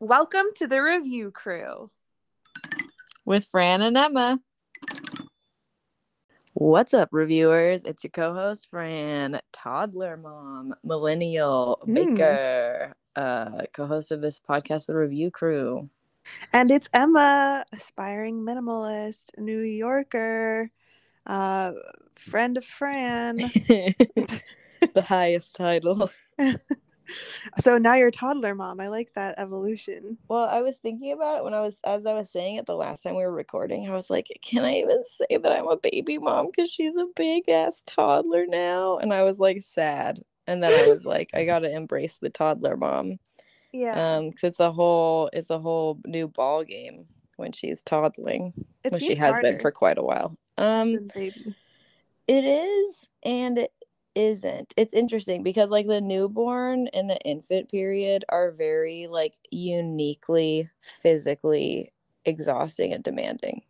Welcome to the review crew. with Fran and Emma. What's up, reviewers? It's your co host, Fran, toddler mom, millennial Mm. baker, uh, co host of this podcast, The Review Crew. And it's Emma, aspiring minimalist, New Yorker, uh, friend of Fran. the highest title. so now you're toddler mom. I like that evolution. Well, I was thinking about it when I was, as I was saying it the last time we were recording. I was like, can I even say that I'm a baby mom? Because she's a big ass toddler now. And I was like, sad. And then I was like, I got to embrace the toddler mom. Yeah. um because it's a whole it's a whole new ball game when she's toddling it well she has been for quite a while um baby. it is and it isn't it's interesting because like the newborn and the infant period are very like uniquely physically exhausting and demanding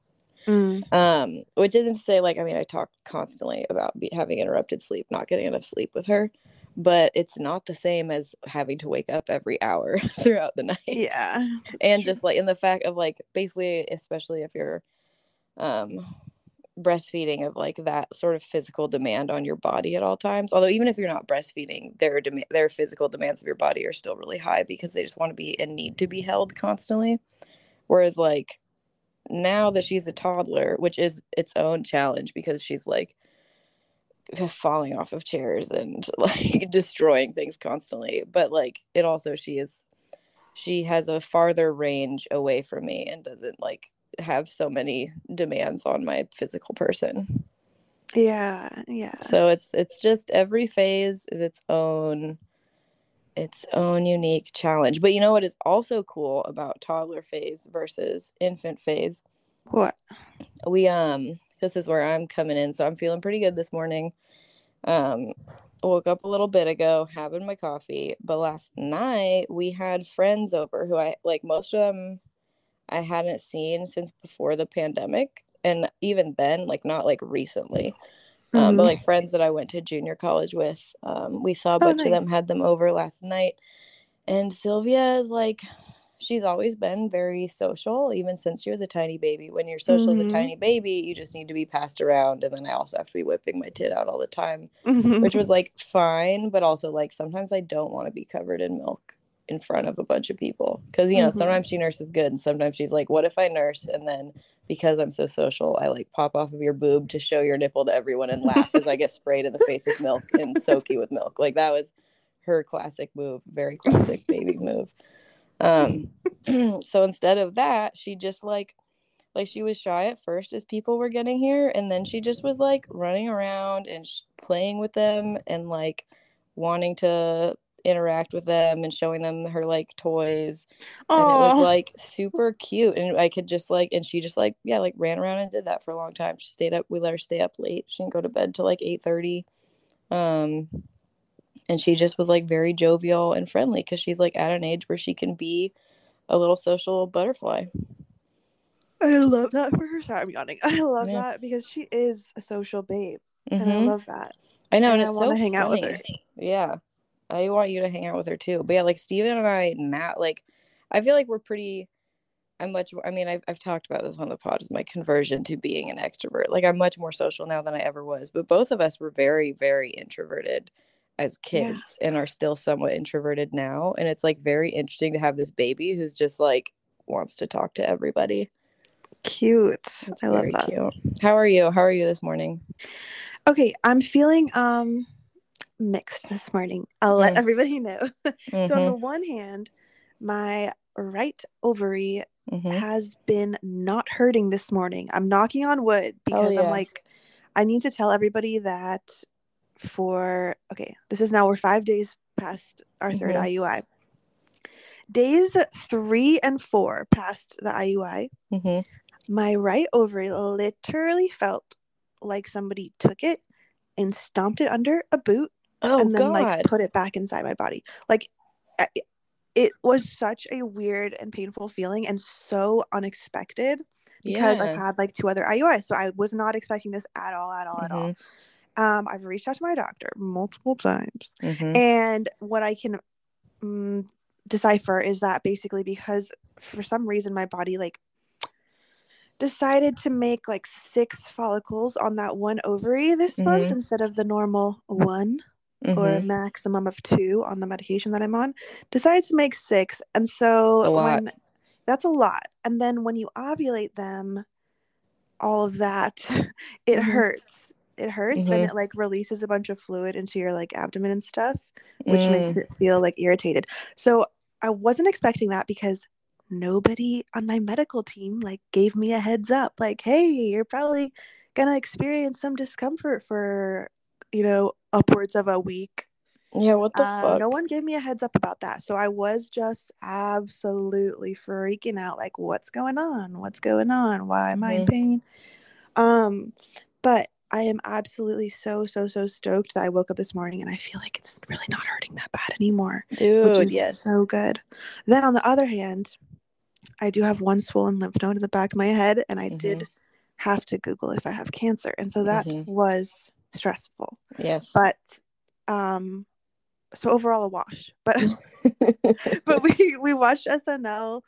Mm. um which isn't to say like i mean i talk constantly about be- having interrupted sleep not getting enough sleep with her but it's not the same as having to wake up every hour throughout the night Yeah. and true. just like in the fact of like basically especially if you're um breastfeeding of like that sort of physical demand on your body at all times although even if you're not breastfeeding their dem- their physical demands of your body are still really high because they just want to be and need to be held constantly. Whereas like now that she's a toddler which is its own challenge because she's like falling off of chairs and like destroying things constantly but like it also she is she has a farther range away from me and doesn't like have so many demands on my physical person yeah. Yeah. so it's it's just every phase is its own its own unique challenge but you know what is also cool about toddler phase versus infant phase What? we um this is where i'm coming in so i'm feeling pretty good this morning um woke up a little bit ago having my coffee but last night we had friends over who i like most of them i hadn't seen since before the pandemic and even then like not like recently um, but Mhm. like friends that i went to junior college with um, we saw a Oh, bunch of them had them over last night and sylvia is like she's always been very social even since she was a tiny baby when you're social as Mhm. a tiny baby you just need to be passed around and then i also have to be whipping my tit out all the time Mhm. which was like fine but also like sometimes i don't want to be covered in milk in front of a bunch of people. Because you know Mhm. sometimes she nurses good and sometimes she's like what if i nurse? And then because i'm so social i like pop off of your boob to show your nipple to everyone and laugh as i get sprayed in the face with milk and soak you with milk. Like that was her classic move very classic baby move. Um so instead of that she just like like she was shy at first as people were getting here and then she just was like running around and sh- playing with them and like wanting to interact with them and showing them her like toys and it was like super cute and i could just like and she just like yeah like ran around and did that for a long time she stayed up we let her stay up late she didn't go to bed till like 8 30 um and she just was like very jovial and friendly because she's like at an age where she can be a little social butterfly I love that for her. Sorry, I'm yawning. I love Yeah. that because she is a social babe, and I Mhm. love that. I know, and, and I it's wanna so hang out with her. Yeah, I want you to hang out with her too. But yeah, like Steven and I, Matt, like I feel like we're pretty. I'm much. I mean, I've I've talked about this on the pod. My conversion to being an extrovert. Like I'm much more social now than I ever was. But both of us were very very introverted as Yeah. kids and are still somewhat introverted now. And it's like very interesting to have this baby who's just like wants to talk to everybody. Cute. It's I love that. cute. How are you? How are you this morning? Okay, I'm feeling um mixed this morning. I'll let Mm. everybody know. So on the one hand, my right ovary mhm. has been not hurting this morning. I'm knocking on wood because yeah. I'm like, I need to tell everybody that for okay, this is now we're five days past our 3rd Mhm. IUI. Days three and four past the IUI, Mhm. my right ovary literally felt like somebody took it and stomped it under a boot Oh and then God. like put it back inside my body. Like it was such a weird and painful feeling and so unexpected because I've had like two other IUIs. So I was not expecting this at all, at all, at all. Um, I've reached out to my doctor multiple times. Mhm. And what I can mm, decipher is that basically because for some reason my body like decided to make like six follicles on that one ovary this mm-hmm. month instead of the normal one mm-hmm. or a maximum of two on the medication that I'm on. Decided to make six. And so when that's a lot. And then when you ovulate them, all of that, it mm-hmm. hurts. It hurts and it like releases a bunch of fluid into your like abdomen and stuff, which mm. makes it feel like irritated. So I wasn't expecting that because nobody on my medical team like gave me a heads up like hey you're probably gonna experience some discomfort for you know upwards of a week yeah what the uh, fuck no one gave me a heads up about that so i was just absolutely freaking out like what's going on what's going on why am mm-hmm. i in mm-hmm. pain um but I am absolutely so so so stoked that I woke up this morning and I feel like it's really not hurting that bad anymore. Dude, which is yes. so good. Then on the other hand, I do have one swollen lymph node in the back of my head, and I mm-hmm. did have to Google if I have cancer, and so that mm-hmm. was stressful. Yes, but um, so overall a wash. But but we we watched SNL,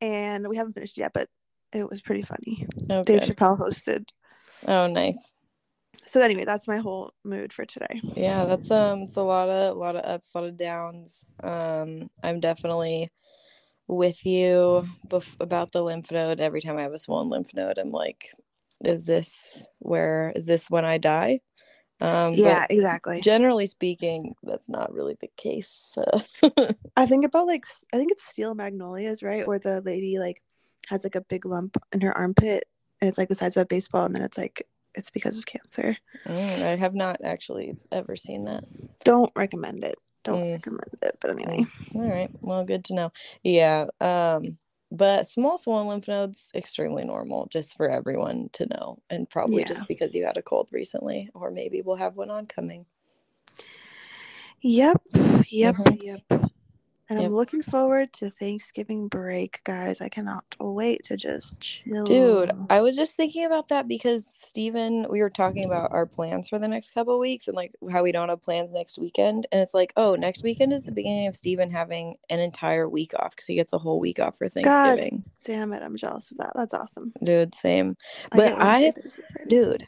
and we haven't finished yet, but it was pretty funny. Oh, Dave good. Chappelle hosted. Oh, nice. So anyway, that's my whole mood for today. Yeah, that's um, it's a lot of a lot of ups, a lot of downs. Um, I'm definitely with you bef- about the lymph node every time i have a swollen lymph node i'm like is this where is this when i die um yeah exactly generally speaking that's not really the case i think about like i think it's steel magnolias right where the lady like has like a big lump in her armpit and it's like the size of a baseball and then it's like it's because of cancer mm, i have not actually ever seen that don't recommend it don't mm. recommend it. But anyway. Mm. All right. Well, good to know. Yeah. Um, but small swollen lymph nodes extremely normal just for everyone to know and probably yeah. just because you had a cold recently or maybe we'll have one oncoming yep yep mm-hmm. yep and yep. I'm looking forward to Thanksgiving break, guys. I cannot wait to just chill. Dude, I was just thinking about that because Steven, we were talking about our plans for the next couple weeks and like how we don't have plans next weekend. And it's like, oh, next weekend is the beginning of Steven having an entire week off because he gets a whole week off for Thanksgiving. God damn it. I'm jealous of that. That's awesome. Dude, same. But I, I dude,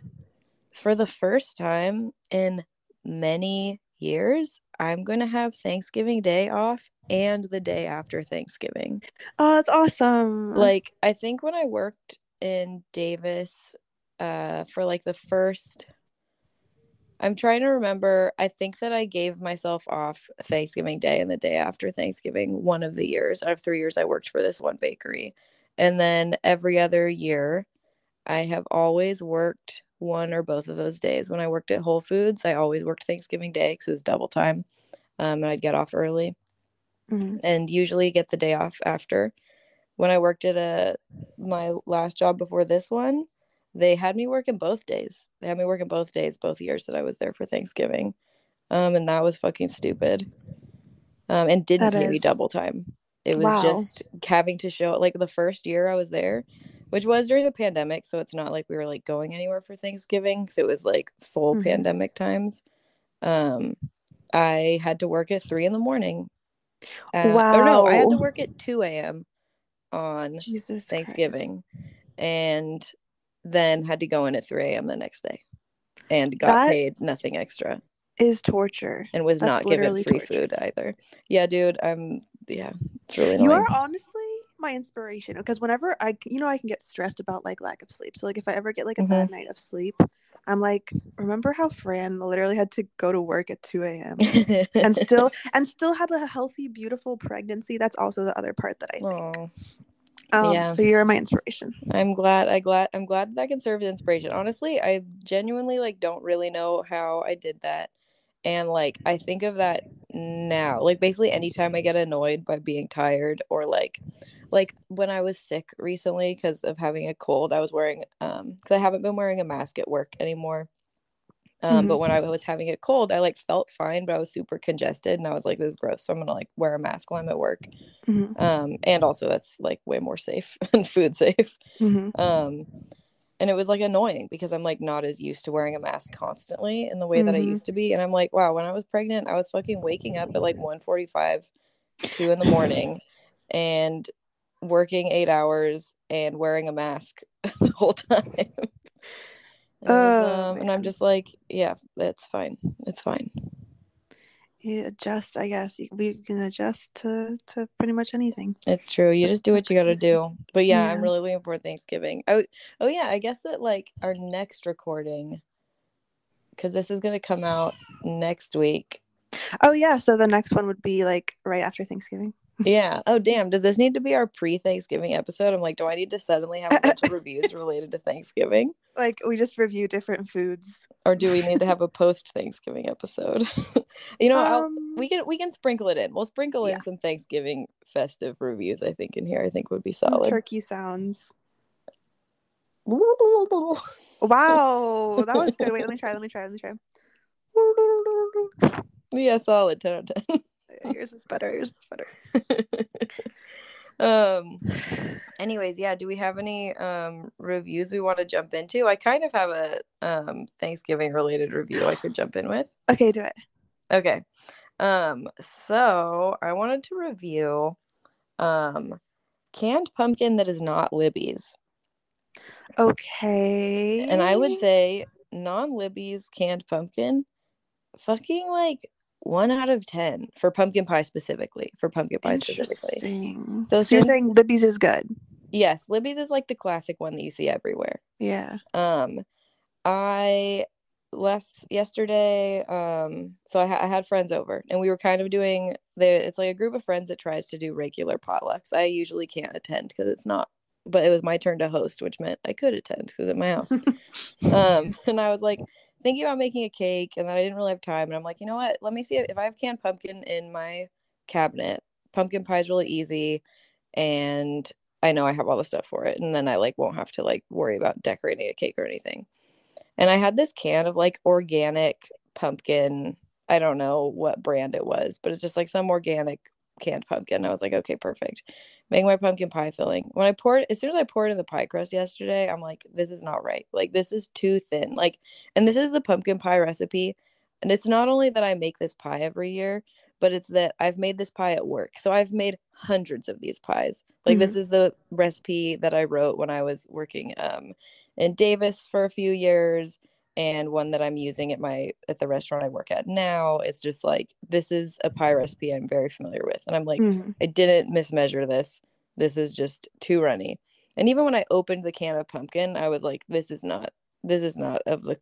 for the first time in many years, I'm going to have Thanksgiving Day off and the day after Thanksgiving. Oh, that's awesome. Like, I think when I worked in Davis uh, for like the first, I'm trying to remember. I think that I gave myself off Thanksgiving Day and the day after Thanksgiving one of the years. Out of three years, I worked for this one bakery. And then every other year, I have always worked one or both of those days. When I worked at Whole Foods, I always worked Thanksgiving Day because it was double time, um, and I'd get off early, mm-hmm. and usually get the day off after. When I worked at a my last job before this one, they had me working both days. They had me working both days, both years that I was there for Thanksgiving, um, and that was fucking stupid, um, and didn't give me double time. It was wow. just having to show like the first year I was there which was during the pandemic. So it's not like we were like going anywhere for Thanksgiving because it was like full mm-hmm. pandemic times. Um, I had to work at three in the morning. At, wow. Or no, I had to work at 2 a.m. on Jesus Thanksgiving Christ. and then had to go in at 3 a.m. the next day and got that paid nothing extra. Is torture and was That's not given free torture. food either. Yeah, dude. I'm yeah, it's really annoying. You are honestly my inspiration because whenever I, you know, I can get stressed about like lack of sleep. So like if I ever get like a mm-hmm. bad night of sleep, I'm like, remember how Fran literally had to go to work at 2 a.m. and still and still had a healthy, beautiful pregnancy. That's also the other part that I think. Um, yeah. So you're my inspiration. I'm glad. I glad. I'm glad that I can serve as inspiration. Honestly, I genuinely like don't really know how I did that, and like I think of that now. Like basically, anytime I get annoyed by being tired or like like when I was sick recently because of having a cold, I was wearing um because I haven't been wearing a mask at work anymore. Um, mm-hmm. but when I was having a cold, I like felt fine, but I was super congested and I was like, this is gross. So I'm gonna like wear a mask while I'm at work. Mm-hmm. Um, and also that's like way more safe and food safe. Mm-hmm. Um, and it was like annoying because I'm like not as used to wearing a mask constantly in the way that I mm-hmm. used to be. And I'm like, wow, when I was pregnant, I was fucking waking up at like 145 two in the morning and working eight hours and wearing a mask the whole time. was, Oh, um, and I'm just like, yeah, that's fine. It's fine. Yeah, adjust. I guess you- we can adjust to to pretty much anything. It's true. You just do what you got to do. But yeah, I'm really looking for Thanksgiving. Oh, oh yeah. I guess that like our next recording, because this is gonna come out next week. Oh yeah, so the next one would be like right after Thanksgiving. Yeah. Oh damn. Does this need to be our pre-Thanksgiving episode? I'm like, do I need to suddenly have a bunch of reviews related to Thanksgiving, Like we just review different foods. or do we need to have a post-Thanksgiving episode? you know, Um, we can we can sprinkle it in. We'll sprinkle Yeah. in some Thanksgiving festive reviews. I think in here. I think would be solid. turkey sounds. Wow, that was good. Wait, let me try. Let me try. Let me try. yeah, solid. Ten out of ten. Yours was better. Yours was better. um anyways yeah do we have any um reviews we want to jump into i kind of have a um thanksgiving related review i could jump in with Okay, do it. okay um so i wanted to review um canned pumpkin that is not libby's Okay. and i would say non-libby's canned pumpkin fucking like one out of ten for pumpkin pie specifically for pumpkin pie specifically So So, you're saying Libby's is good. yes libby's is like the classic one that you see everywhere Yeah. Um, I last yesterday, um, so I, ha- I had friends over, and we were kind of doing the. It's like a group of friends that tries to do regular potlucks. I usually can't attend because it's not, but it was my turn to host, which meant I could attend because at my house. um, and I was like thinking about making a cake, and then I didn't really have time, and I'm like, you know what? Let me see if, if I have canned pumpkin in my cabinet. Pumpkin pie is really easy, and I know I have all the stuff for it, and then I like won't have to like worry about decorating a cake or anything. And I had this can of like organic pumpkin. I don't know what brand it was, but it's just like some organic canned pumpkin. I was like, okay, perfect. Make my pumpkin pie filling. When I poured, as soon as I poured in the pie crust yesterday, I'm like, this is not right. Like, this is too thin. Like, and this is the pumpkin pie recipe. And it's not only that I make this pie every year, but it's that I've made this pie at work. So I've made hundreds of these pies. Like this is the recipe that I wrote when I was working um in Davis for a few years and one that I'm using at my at the restaurant I work at now. It's just like this is a pie recipe I'm very familiar with. And I'm like, Mhm. I didn't mismeasure this. This is just too runny. And even when I opened the can of pumpkin, I was like, this is not this is not of the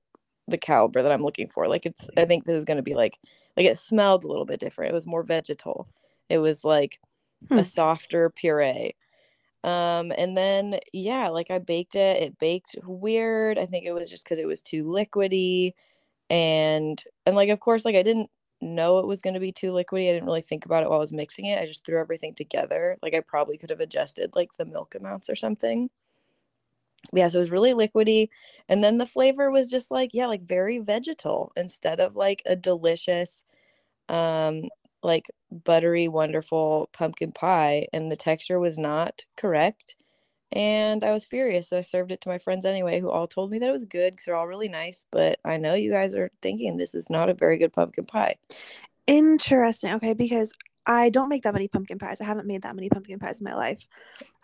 the caliber that I'm looking for. Like it's I think this is gonna be like like it smelled a little bit different. It was more vegetal. It was like Hmm. a softer puree. Um, and then yeah, like I baked it. It baked weird. I think it was just because it was too liquidy. And and like of course, like I didn't know it was gonna be too liquidy. I didn't really think about it while I was mixing it. I just threw everything together. Like I probably could have adjusted like the milk amounts or something. Yeah, so it was really liquidy. And then the flavor was just like, yeah, like very vegetal instead of like a delicious um like buttery wonderful pumpkin pie and the texture was not correct and i was furious so i served it to my friends anyway who all told me that it was good because they're all really nice but i know you guys are thinking this is not a very good pumpkin pie Interesting. Okay, because I don't make that many pumpkin pies. I haven't made that many pumpkin pies in my life.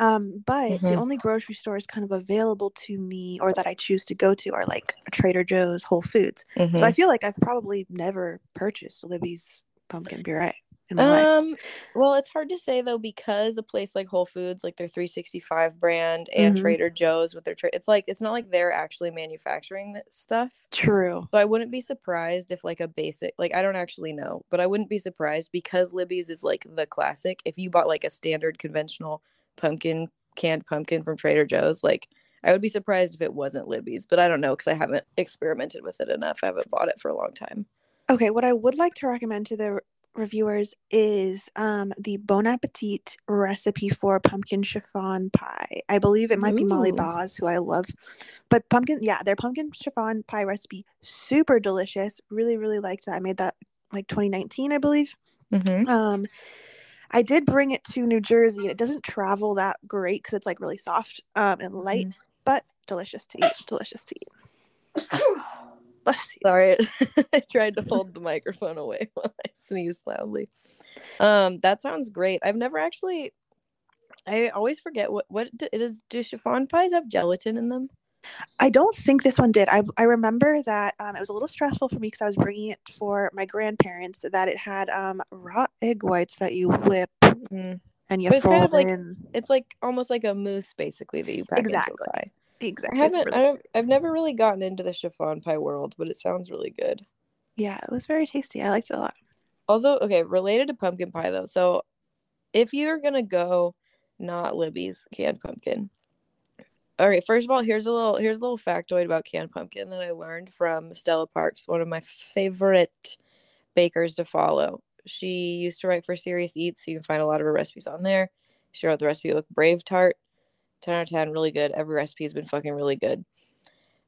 Um, but the Mhm. only grocery stores kind of available to me or that I choose to go to are like Trader Joe's, Whole Foods. So Mhm. I feel like I've probably never purchased Libby's pumpkin puree in my life. um well it's hard to say though because a place like whole foods like their 365 brand and Mhm. trader joe's with their tra- it's like it's not like they're actually manufacturing this stuff True. So I wouldn't be surprised if like a basic like I don't actually know, but I wouldn't be surprised because Libby's is like the classic. If you bought like a standard conventional pumpkin canned pumpkin from Trader Joe's, like I would be surprised if it wasn't Libby's, but I don't know because I haven't experimented with it enough. I haven't bought it for a long time. Okay, what I would like to recommend to the reviewers is um, the Bon Appetit recipe for pumpkin chiffon pie. I believe it might be Molly Ooh. Baz, who I love. But pumpkin, yeah, their pumpkin chiffon pie recipe, super delicious. Really, really liked that. I made that like 2019, I believe. Mm-hmm. Um, I did bring it to New Jersey. It doesn't travel that great because it's like really soft um, and light, but delicious to eat. Delicious to eat. Bless you. Sorry, I tried to hold the microphone away while I sneezed loudly. Um, that sounds great. I've never actually. I always forget what what do, does do chiffon pies have gelatin in them? I don't think this one did. I I remember that um, it was a little stressful for me because I was bringing it for my grandparents. That it had um, raw egg whites that you whip Mhm. and you But it's fold kind of like- in. It's like almost like a mousse, basically that you pack Exactly. Pie. I haven't. I don't, I've never really gotten into the chiffon pie world, but it sounds really good. Yeah, it was very tasty. I liked it a lot. Although, okay, related to pumpkin pie though. So, if you're gonna go, not Libby's canned pumpkin. All right. First of all, here's a little here's a little factoid about canned pumpkin that I learned from Stella Parks, one of my favorite bakers to follow. She used to write for Serious Eats, so you can find a lot of her recipes on there. She wrote the recipe book Brave Tart. 10 out of 10, really good. Every recipe has been fucking really good.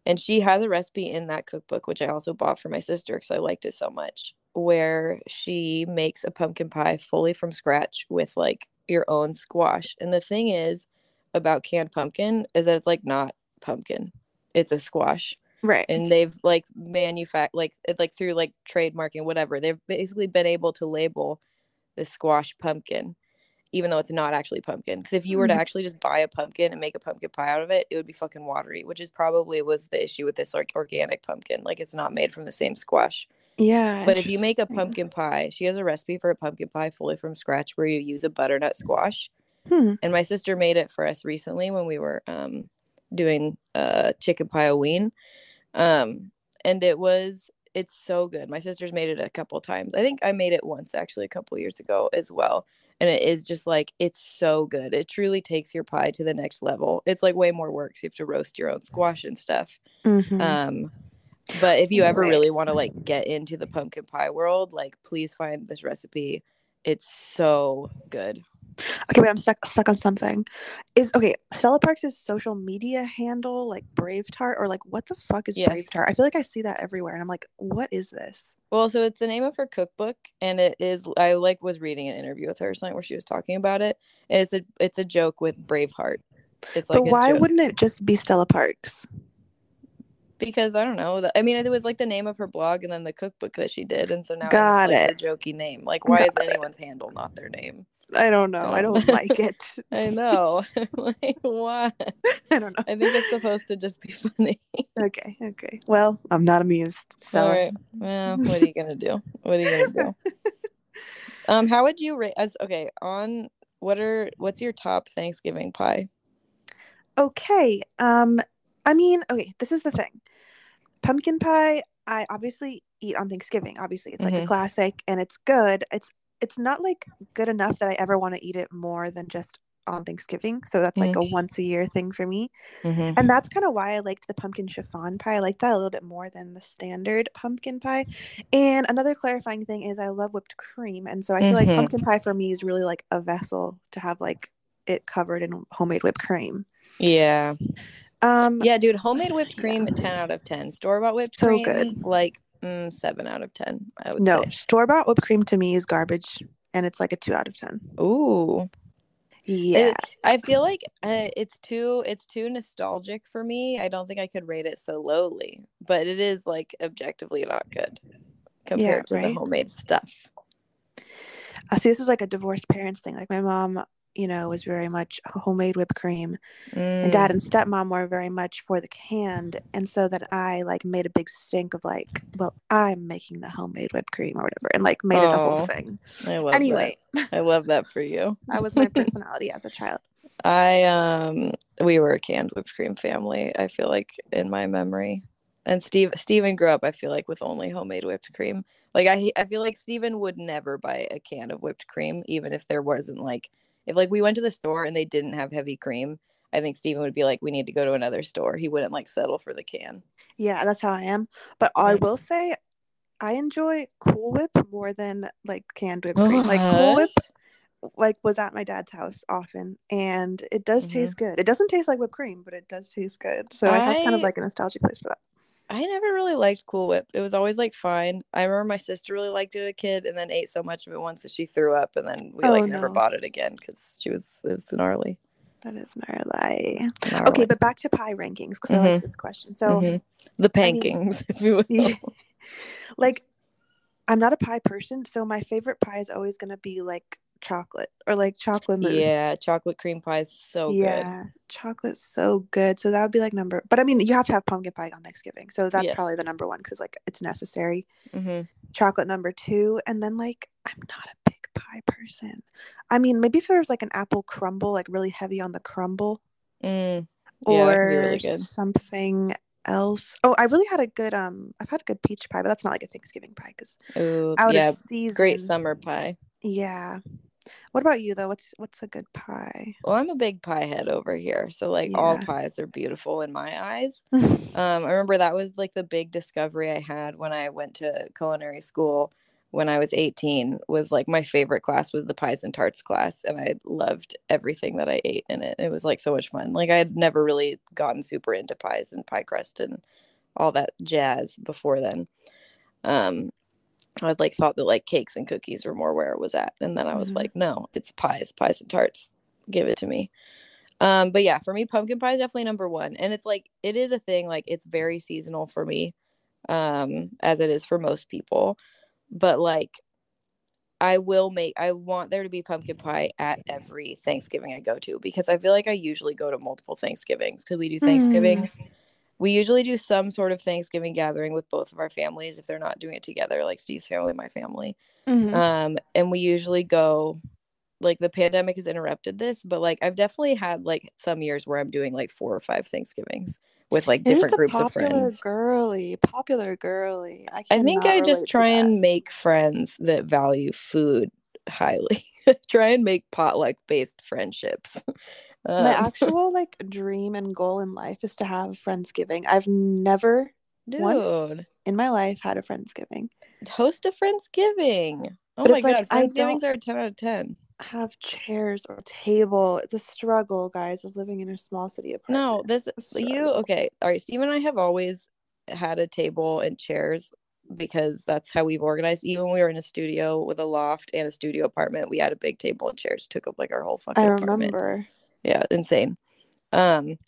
And she has a recipe in that cookbook, which I also bought for my sister because I liked it so much, where she makes a pumpkin pie fully from scratch with like your own squash. And the thing is about canned pumpkin is that it's like not pumpkin, it's a squash. Right. And they've like manufactured, like, like through like trademarking, whatever, they've basically been able to label the squash pumpkin even though it's not actually pumpkin. Because if you were to Mhm. actually just buy a pumpkin and make a pumpkin pie out of it, it would be fucking watery, which is probably was the issue with this like organic pumpkin. Like it's not made from the same squash. yeah. But if you make a pumpkin pie, she has a recipe for a pumpkin pie fully from scratch where you use a butternut squash. Hmm. And my sister made it for us recently when we were um doing uh chicken pie Halloween. Um and it was it's so good. My sister's made it a couple times. I think I made it once actually a couple years ago as well. And it is just like it's so good. It truly takes your pie to the next level. It's like way more work. So you have to roast your own squash and stuff. Mhm. Um, but if you ever really want to like get into the pumpkin pie world, like please find this recipe. It's so good. Okay, wait, I'm stuck stuck on something. Is okay, Stella Parks' social media handle like Brave Tart or like what the fuck is Yes. Brave Tart? I feel like I see that everywhere and I'm like, what is this? Well, so it's the name of her cookbook, and it is. I like was reading an interview with her something where she was talking about it, and it's a it's a joke with Braveheart. It's like but why joke. wouldn't it just be Stella Parks? because I don't know. I mean, it was like the name of her blog and then the cookbook that she did, and so now Got it's like it. a jokey name. Like, why is Got it. anyone's handle not their name? I don't know. I Oh. don't like it. I know. like, why? I don't know. I think it's supposed to just be funny. Okay, okay. Well, I'm not amused. So All right. Well, what are you gonna do? What are you gonna do? Um, how would you rate as okay on what are what's your top Thanksgiving pie? Okay. Um I mean, okay, this is the thing. Pumpkin pie, I obviously eat on Thanksgiving. Obviously, it's like Mhm. a classic and it's good. It's it's not like good enough that I ever want to eat it more than just on Thanksgiving. So that's like a once a year thing for me. Mm-hmm. And that's kind of why I liked the pumpkin chiffon pie. I like that a little bit more than the standard pumpkin pie. And another clarifying thing is I love whipped cream. And so I feel Mhm. like pumpkin pie for me is really like a vessel to have like it covered in homemade whipped cream. Yeah. Um Yeah, dude, homemade whipped Yeah. cream, 10 out of 10. Store bought whipped So cream, good. like mm, 7 out of 10, I would no, store bought whipped cream to me is garbage and it's like a 2 out of 10. Ooh. Yeah. I feel like uh, it's too it's too nostalgic for me. I don't think I could rate it so lowly, but it is like objectively not good compared to the homemade stuff. Uh, see, this was like a divorced parents thing. Like my mom, you know, was very much homemade whipped cream. and dad Mm, and stepmom were very much for the canned and so that i like made a big stink of like well i'm making the homemade whipped cream or whatever and like made it a whole thing I love anyway that. I love that for you. that was my personality as a child I um we were a canned whipped cream family, I feel like in my memory. And Steve Steven grew up, I feel like, with only homemade whipped cream. Like I I feel like Steven would never buy a can of whipped cream, even if there wasn't like if like we went to the store and they didn't have heavy cream, I think Steven would be like, We need to go to another store. He wouldn't like settle for the can. yeah that's how i am but i will say i enjoy cool whip more than like canned whipped cream like cool whip like was at my dad's house often and it does Mhm. taste good it doesn't taste like whipped cream but it does taste good so i, have kind of like a nostalgic place for that I never really liked Cool Whip. It was always like fine. I remember my sister really liked it as a kid and then ate so much of it once that she threw up and then we Oh, like never bought it again because she was it was gnarly. That is gnarly. gnarly. Okay, but back to pie rankings because mm-hmm. I like this question. So mm-hmm. the pankings, I mean, if you will. like, I'm not a pie person, so my favorite pie is always gonna be like chocolate or like chocolate mousse. Yeah, chocolate cream pie is so yeah, good. chocolate's so good. So that would be like number. But I mean, you have to have pumpkin pie on Thanksgiving, so that's yes. probably the number one because like it's necessary. Mm-hmm. Chocolate number two, and then like I'm not a big pie person. I mean, maybe if there's like an apple crumble, like really heavy on the crumble, mm, yeah, or really something else. Oh, I really had a good um. I've had a good peach pie, but that's not like a Thanksgiving pie because out yeah, of season. Great summer pie. Yeah. What about you though? What's what's a good pie? Well, I'm a big pie head over here, so like yeah. all pies are beautiful in my eyes. um, I remember that was like the big discovery I had when I went to culinary school when I was 18 was like my favorite class was the pies and tarts class and I loved everything that I ate in it. It was like so much fun. Like I had never really gotten super into pies and pie crust and all that jazz before then. Um I'd like thought that like cakes and cookies were more where it was at and then I was mm-hmm. like no, it's pies, pies and tarts. Give it to me. Um but yeah, for me pumpkin pie is definitely number 1 and it's like it is a thing like it's very seasonal for me um as it is for most people but like I will make I want there to be pumpkin pie at every Thanksgiving I go to because I feel like I usually go to multiple Thanksgivings because we do Thanksgiving. Mm. We usually do some sort of Thanksgiving gathering with both of our families if they're not doing it together, like Steve's family, my family. Mm-hmm. Um, and we usually go like the pandemic has interrupted this, but like I've definitely had like some years where I'm doing like four or five Thanksgivings with like different groups of friends. Girly, popular girly. I, I think I just try and make friends that value food highly. try and make potluck based friendships. Um, My actual like dream and goal in life is to have friendsgiving. I've never Dude. once in my life had a friendsgiving. Host a friendsgiving. Oh but my god, like, friendsgivings are a ten out of ten have chairs or table. It's a struggle, guys, of living in a small city apartment. No, this you okay. All right, Steve and I have always had a table and chairs because that's how we've organized. Even when we were in a studio with a loft and a studio apartment, we had a big table and chairs. Took up like our whole fucking I apartment. Yeah, insane. Um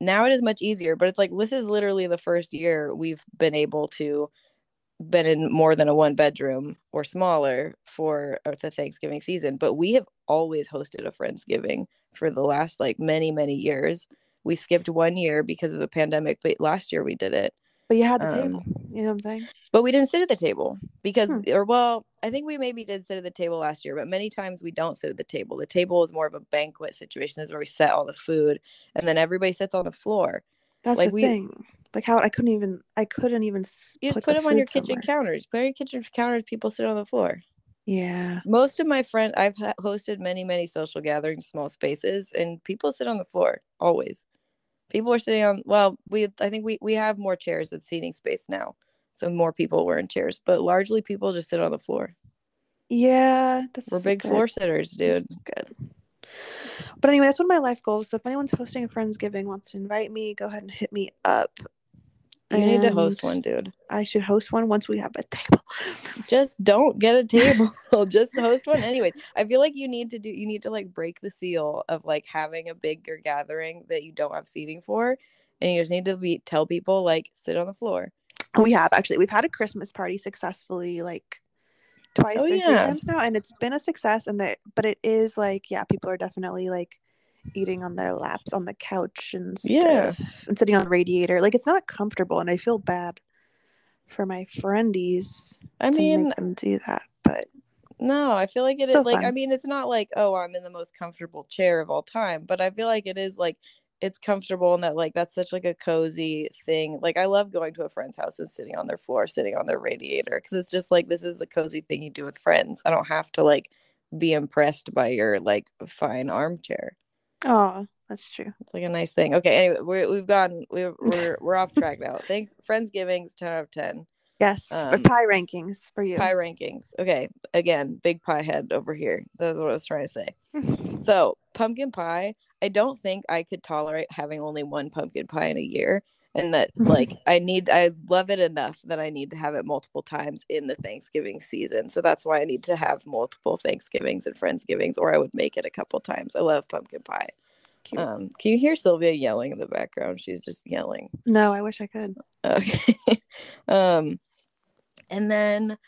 now it is much easier, but it's like this is literally the first year we've been able to been in more than a one bedroom or smaller for uh, the Thanksgiving season, but we have always hosted a Friendsgiving for the last like many, many years. We skipped one year because of the pandemic, but last year we did it. But you had the um, table. You know what I'm saying? But we didn't sit at the table because, hmm. or well, I think we maybe did sit at the table last year, but many times we don't sit at the table. The table is more of a banquet situation. This is where we set all the food and then everybody sits on the floor. That's like the we, thing. Like how I couldn't even I couldn't even you put, put them on your kitchen counters. Put your kitchen counters. People sit on the floor. Yeah. Most of my friends, I've hosted many, many social gatherings, small spaces, and people sit on the floor always. People are sitting on. Well, we I think we we have more chairs at seating space now, so more people were in chairs, but largely people just sit on the floor. Yeah, we're big good. floor sitters, dude. good. But anyway, that's one of my life goals. So if anyone's hosting a Friendsgiving, wants to invite me, go ahead and hit me up. You need to host one, dude. I should host one once we have a table. Just don't get a table. just host one. Anyways, I feel like you need to do you need to like break the seal of like having a bigger gathering that you don't have seating for. And you just need to be tell people like sit on the floor. We have actually. We've had a Christmas party successfully like twice oh, or yeah. three times now, and it's been a success. And that, but it is like, yeah, people are definitely like eating on their laps on the couch and stuff, yeah, and sitting on the radiator. Like it's not comfortable, and I feel bad for my friendies. I mean, them do that, but no, I feel like it is like fun. I mean, it's not like oh, I'm in the most comfortable chair of all time, but I feel like it is like it's comfortable and that like that's such like a cozy thing like i love going to a friend's house and sitting on their floor sitting on their radiator because it's just like this is a cozy thing you do with friends i don't have to like be impressed by your like fine armchair oh that's true. It's like a nice thing. Okay anyway we we've gone we're we're, we're off track now. Thanks friendsgivings 10 out of 10 yes um, pie rankings for you. pie rankings. Okay again big pie head over here. That's what i was trying to say. So pumpkin pie I don't think I could tolerate having only one pumpkin pie in a year. And that like I need I love it enough that I need to have it multiple times in the Thanksgiving season. So that's why I need to have multiple Thanksgivings and Friendsgivings, or I would make it a couple times. I love pumpkin pie. Cute. Um, can you hear Sylvia yelling in the background? She's just yelling. No, I wish I could. Okay. um, and then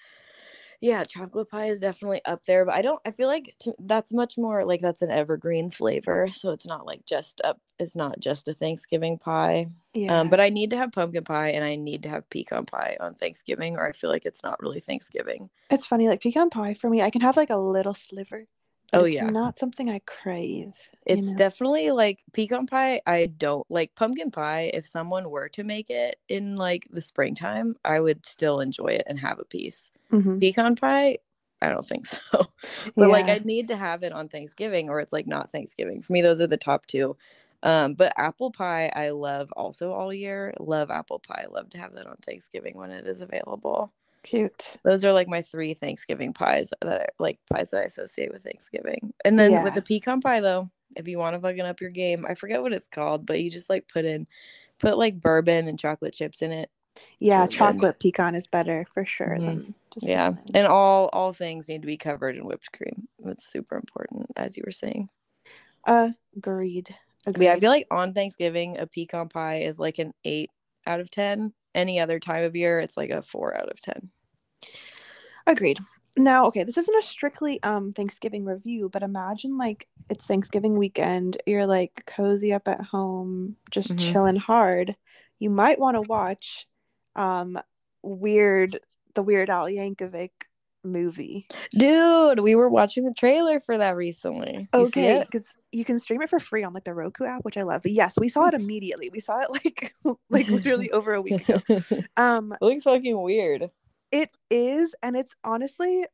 yeah, chocolate pie is definitely up there, but I don't. I feel like to, that's much more like that's an evergreen flavor, so it's not like just up. It's not just a Thanksgiving pie. Um, yeah. Um, but I need to have pumpkin pie and I need to have pecan pie on Thanksgiving, or I feel like it's not really Thanksgiving. It's funny, like pecan pie for me, I can have like a little sliver. Oh yeah, It's not something I crave. It's know? definitely like pecan pie. I don't like pumpkin pie. If someone were to make it in like the springtime, I would still enjoy it and have a piece. Mm-hmm. Pecan pie, I don't think so. but yeah. like I need to have it on Thanksgiving or it's like not Thanksgiving. For me, those are the top two. Um, but apple pie I love also all year. Love apple pie. Love to have that on Thanksgiving when it is available. Cute. Those are like my three Thanksgiving pies that I like pies that I associate with Thanksgiving. And then yeah. with the pecan pie though, if you want to fucking up your game, I forget what it's called, but you just like put in put like bourbon and chocolate chips in it yeah chocolate good. pecan is better for sure mm-hmm. yeah and all all things need to be covered in whipped cream it's super important as you were saying uh agreed, agreed. yeah i feel like on thanksgiving a pecan pie is like an eight out of ten any other time of year it's like a four out of ten agreed now okay this isn't a strictly um thanksgiving review but imagine like it's thanksgiving weekend you're like cozy up at home just mm-hmm. chilling hard you might want to watch um weird the Weird Al Yankovic movie. Dude, we were watching the trailer for that recently. You okay, because you can stream it for free on like the Roku app, which I love. But yes, we saw it immediately. We saw it like like literally over a week ago. Um it looks fucking weird. It is, and it's honestly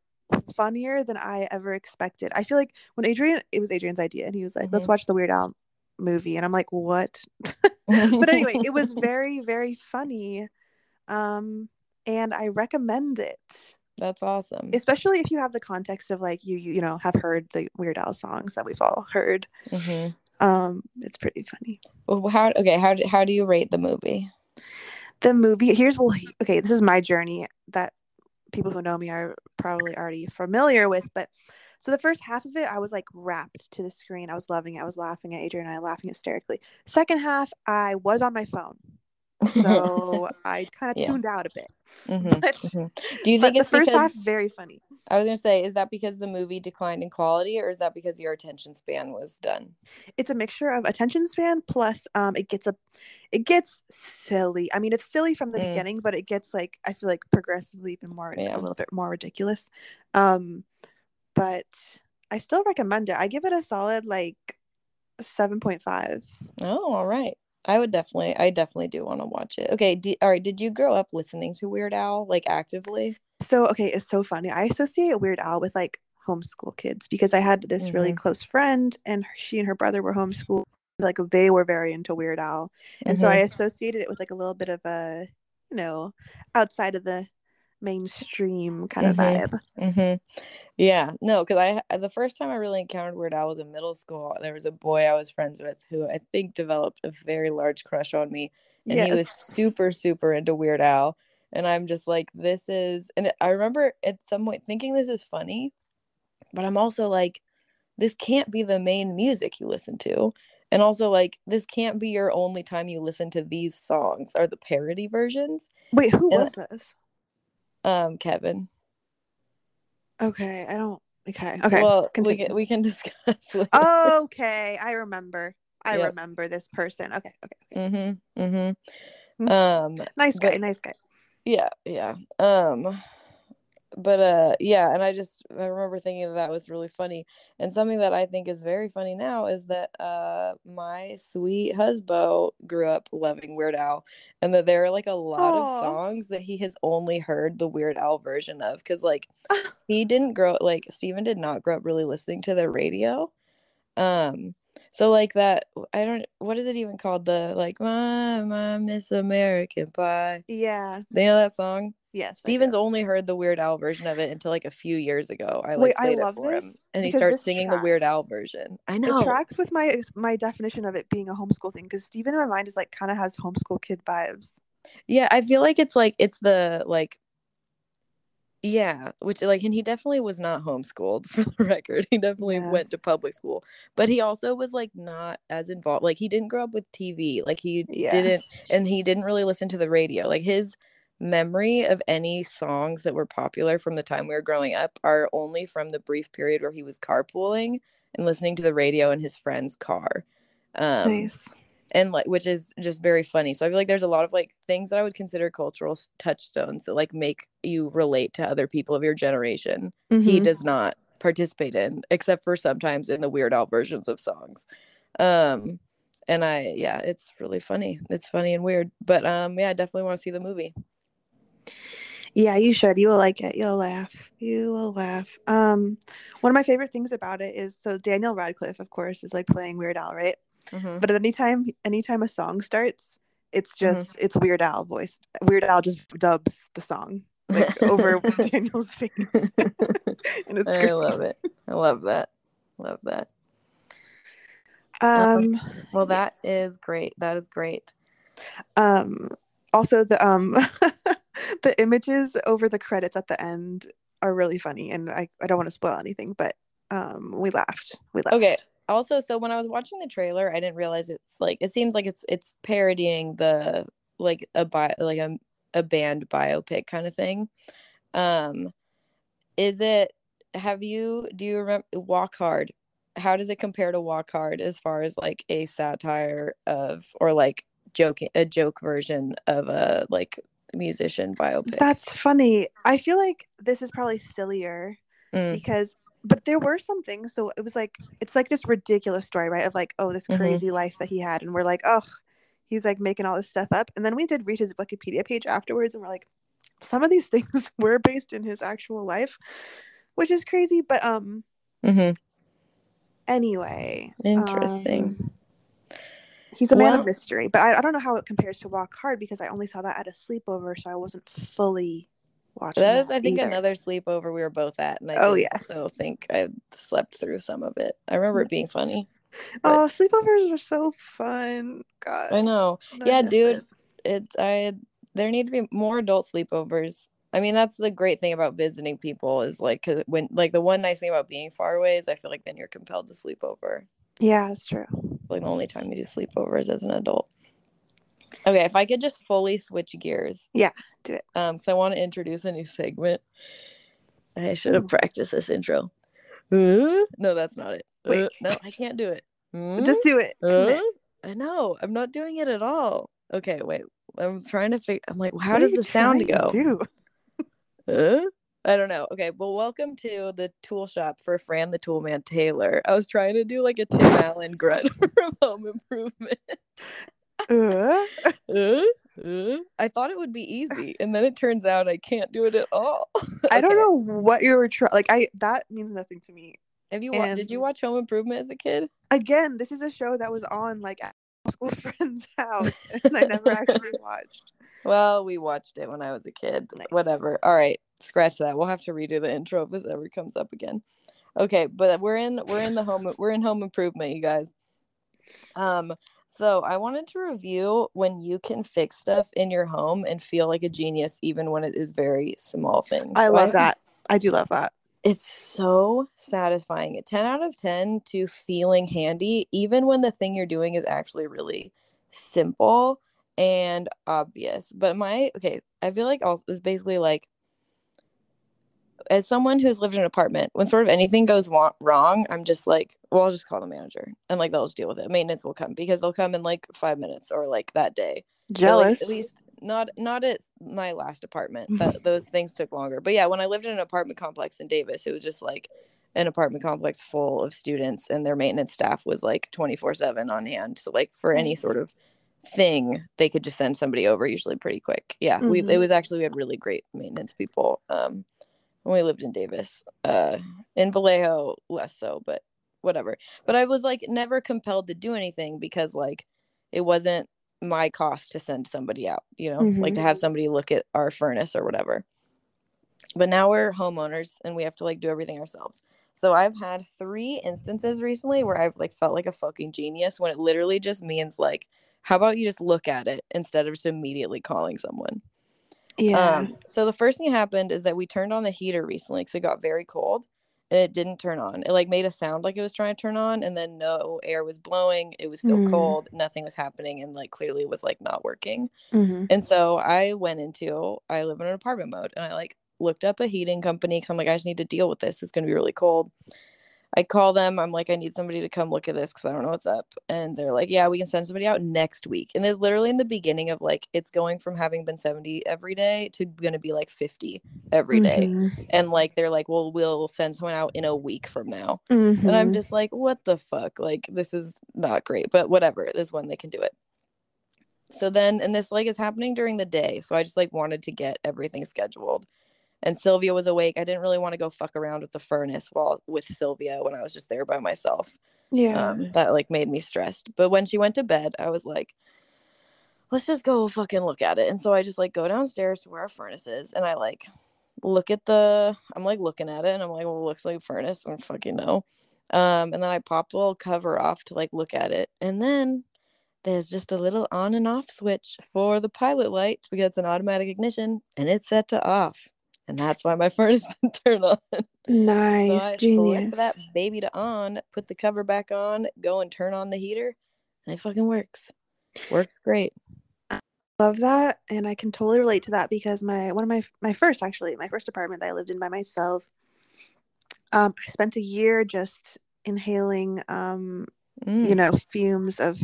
funnier than I ever expected. I feel like when Adrian it was Adrian's idea and he was like, mm-hmm. let's watch the Weird Al movie. And I'm like, what? but anyway, it was very, very funny um, and I recommend it. That's awesome. Especially if you have the context of like you you, you know have heard the Weird Al songs that we've all heard. Mm-hmm. Um, it's pretty funny. Well, how okay? How do, how do you rate the movie? The movie here's well okay. This is my journey that people who know me are probably already familiar with, but so the first half of it, I was like wrapped to the screen. I was loving it. I was laughing at Adrian and I laughing hysterically. Second half, I was on my phone so I kind of yeah. tuned out a bit. Mm-hmm, but, mm-hmm. Do you think it's the first because, half very funny? I was gonna say, is that because the movie declined in quality, or is that because your attention span was done? It's a mixture of attention span plus um, it gets a, it gets silly. I mean, it's silly from the mm. beginning, but it gets like I feel like progressively even more yeah. a little bit more ridiculous. Um, but I still recommend it. I give it a solid like seven point five. Oh, all right. I would definitely, I definitely do want to watch it. Okay, d- all right. Did you grow up listening to Weird Al like actively? So okay, it's so funny. I associate Weird Al with like homeschool kids because I had this mm-hmm. really close friend, and she and her brother were homeschooled. Like they were very into Weird Al, and mm-hmm. so I mm-hmm. associated it with like a little bit of a, you know, outside of the mainstream kind of mm-hmm. vibe. Mm-hmm. Yeah, no, because I the first time I really encountered Weird Al was in middle school. There was a boy I was friends with who I think developed a very large crush on me, and yes. he was super super into Weird Al. And I'm just like, this is, and I remember at some point thinking this is funny, but I'm also like, this can't be the main music you listen to. And also, like, this can't be your only time you listen to these songs, are the parody versions. Wait, who and was this? Um Kevin. Okay, I don't. Okay, okay. Well, we can we can discuss. okay, I remember. I yep. remember this person. Okay, okay. okay. Mm-hmm. Mm-hmm. Um, nice guy. But, nice guy. Yeah, yeah. Um, but uh yeah and i just i remember thinking that, that was really funny and something that i think is very funny now is that uh my sweet husband grew up loving weird al and that there are like a lot Aww. of songs that he has only heard the weird al version of because like he didn't grow like Steven did not grow up really listening to the radio um so like that i don't what is it even called? The like my my miss american pie. Yeah. They know that song Yes. Steven's only heard the Weird Al version of it until like a few years ago. I like Wait, played I it for him, and he starts singing tracks. the Weird Al version. I know it tracks with my my definition of it being a homeschool thing because Steven in my mind is like kind of has homeschool kid vibes. Yeah, I feel like it's like it's the like Yeah, which like, and he definitely was not homeschooled for the record. He definitely Yeah. went to public school, but he also was like not as involved. Like he didn't grow up with TV. Like he Yeah. didn't, and he didn't really listen to the radio. Like his memory of any songs that were popular from the time we were growing up are only from the brief period where he was carpooling and listening to the radio in his friend's car. Um, nice. and like which is just very funny so i feel like there's a lot of like things that i would consider cultural touchstones that like make you relate to other people of your generation he Mhm. does not participate in except for sometimes in the weird al versions of songs um and i yeah it's really funny it's funny and weird but um yeah i definitely want to see the movie Yeah, you should. You will like it. You'll laugh. You will laugh. Um, one of my favorite things about it is so Daniel Radcliffe, of course, is like playing Weird Al, right? Mhm. But at anytime, anytime a song starts, it's Mm-hmm. just it's Weird Al voice. Weird Al just dubs the song like over Daniel's face, and it's i love it i love that love that Um, well that is yes. great that is great um, also the um, the images over the credits at the end are really funny, and I I don't want to spoil anything, but um, we laughed. We laughed. Okay. Also, so when I was watching the trailer, I didn't realize it's like it seems like it's it's parodying the like a bi- like a a band biopic kind of thing. Um is it have you do you remember Walk Hard? How does it compare to Walk Hard as far as like a satire of or like joking a joke version of a like musician biopic? That's funny. I feel like this is probably sillier Mm, because but there were some things so it was like it's like this ridiculous story right of like oh this Mhm. crazy life that he had and we're like oh he's like making all this stuff up and then we did read his wikipedia page afterwards and we're like some of these things were based in his actual life which is crazy but um mhm. anyway Interesting. um, he's a man Well- of mystery but I, I don't know how it compares to walk hard because i only saw that at a sleepover so i wasn't fully watching That was, that I think, either. another sleepover we were both at, and I Oh, yeah. also think I slept through some of it. I remember it being funny. oh sleepovers are so fun god I know. Yeah, dude. it. It. I. There need to be more adult sleepovers. I mean, that's the great thing about visiting people is like, cause when like the one nice thing about being far away is I feel like then you're compelled to sleep over. Yeah, that's true. Like the only time you do sleepovers as an adult. Okay, if I could just fully switch gears. Yeah, do it. Um, so I want to introduce a new segment. I should have practiced this intro. Uh, no, that's not it. Wait. Uh, no, I can't do it. Mm, Just do it. Uh, I know. I'm not doing it at all. Okay, wait. I'm trying to figure. I'm like, how What does the sound go? Do? I don't know. Okay, well, welcome to the tool shop for Fran the Toolman Taylor. I was trying to do like a Tim Allen grunt from Home Improvement. Uh, Uh, uh. I thought it would be easy, and then it turns out I can't do it at all. I don't know what you were trying. Like I, that means nothing to me. Have you wa- did you watch Home Improvement as a kid? Again, this is a show that was on like at school friend's house, and I never actually watched. Well, we watched it when I was a kid. Nice. Whatever. All right, scratch that. We'll have to redo the intro if this ever comes up again. Okay, but we're in we're in the home we're in home improvement, you guys. Um, so I wanted to review when you can fix stuff in your home and feel like a genius, even when it is very small things. I So love that. I do love that. It's so satisfying. A 10 out of 10 to feeling handy, even when the thing you're doing is actually really simple and obvious. But my, okay, I feel like also is basically like, as someone who's lived in an apartment, when sort of anything goes wa- wrong, I'm just like, well, I'll just call the manager and like they'll just deal with it. Maintenance will come because they'll come in like five minutes or like that day. But, like, Jealous. at least not not at my last apartment. That those things took longer. But yeah, when I lived in an apartment complex in Davis, it was just like an apartment complex full of students and their maintenance staff was like 24/7 on hand. So like for any sort of thing, they could just send somebody over usually pretty quick. Yeah, we it Mhm. was actually we had really great maintenance people um when we lived in Davis. Uh in Vallejo less so, but whatever. But I was like never compelled to do anything because like it wasn't my cost to send somebody out, you know, like to have somebody look at our furnace or whatever. But now we're homeowners and we have to like do everything ourselves. So I've had three instances recently where I've like felt like a fucking genius when it literally just means like, how about you just look at it instead of just immediately calling someone? Yeah. Um, so the first thing that happened is that we turned on the heater recently because it got very cold and it didn't turn on. It like made a sound like it was trying to turn on, and then no air was blowing. It was still Mm. cold. Nothing was happening, and like clearly it was like not working. Mhm. And so I went into I live in an apartment mode, and I like looked up a heating company because I'm like I just need to deal with this. It's gonna be really cold. I call them. I'm like, I need somebody to come look at this because I don't know what's up. And they're like, Yeah, we can send somebody out next week. And it's literally in the beginning of like it's going from having been 70 every day to gonna be like 50 every day. Mhm. And like they're like, Well, we'll send someone out in a week from now. And I'm Mhm. just like, what the fuck? Like, this is not great, but whatever. This one they can do it. So then, and this like is happening during the day. So I just like wanted to get everything scheduled. And Sylvia was awake. I didn't really want to go fuck around with the furnace while with Sylvia when I was just there by myself. yeah. Um, that like made me stressed. But when she went to bed, I was like, let's just go fucking look at it. And so I just like go downstairs to where our furnace is and I like look at the I'm like looking at it and I'm like, well, it looks like a furnace. I don't fucking know. Um, and then I pop the little cover off to like look at it. And then there's just a little on and off switch for the pilot light because it's an automatic ignition and it's set to off. And that's why my furnace didn't turn on. So nice. I flip Genius. that baby to on, put the cover back on, go and turn on the heater, and it fucking works. Works great. love that and i can totally relate to that because my one of my my first actually my first apartment that i lived in by myself um i spent a year just inhaling um Mm, you know fumes of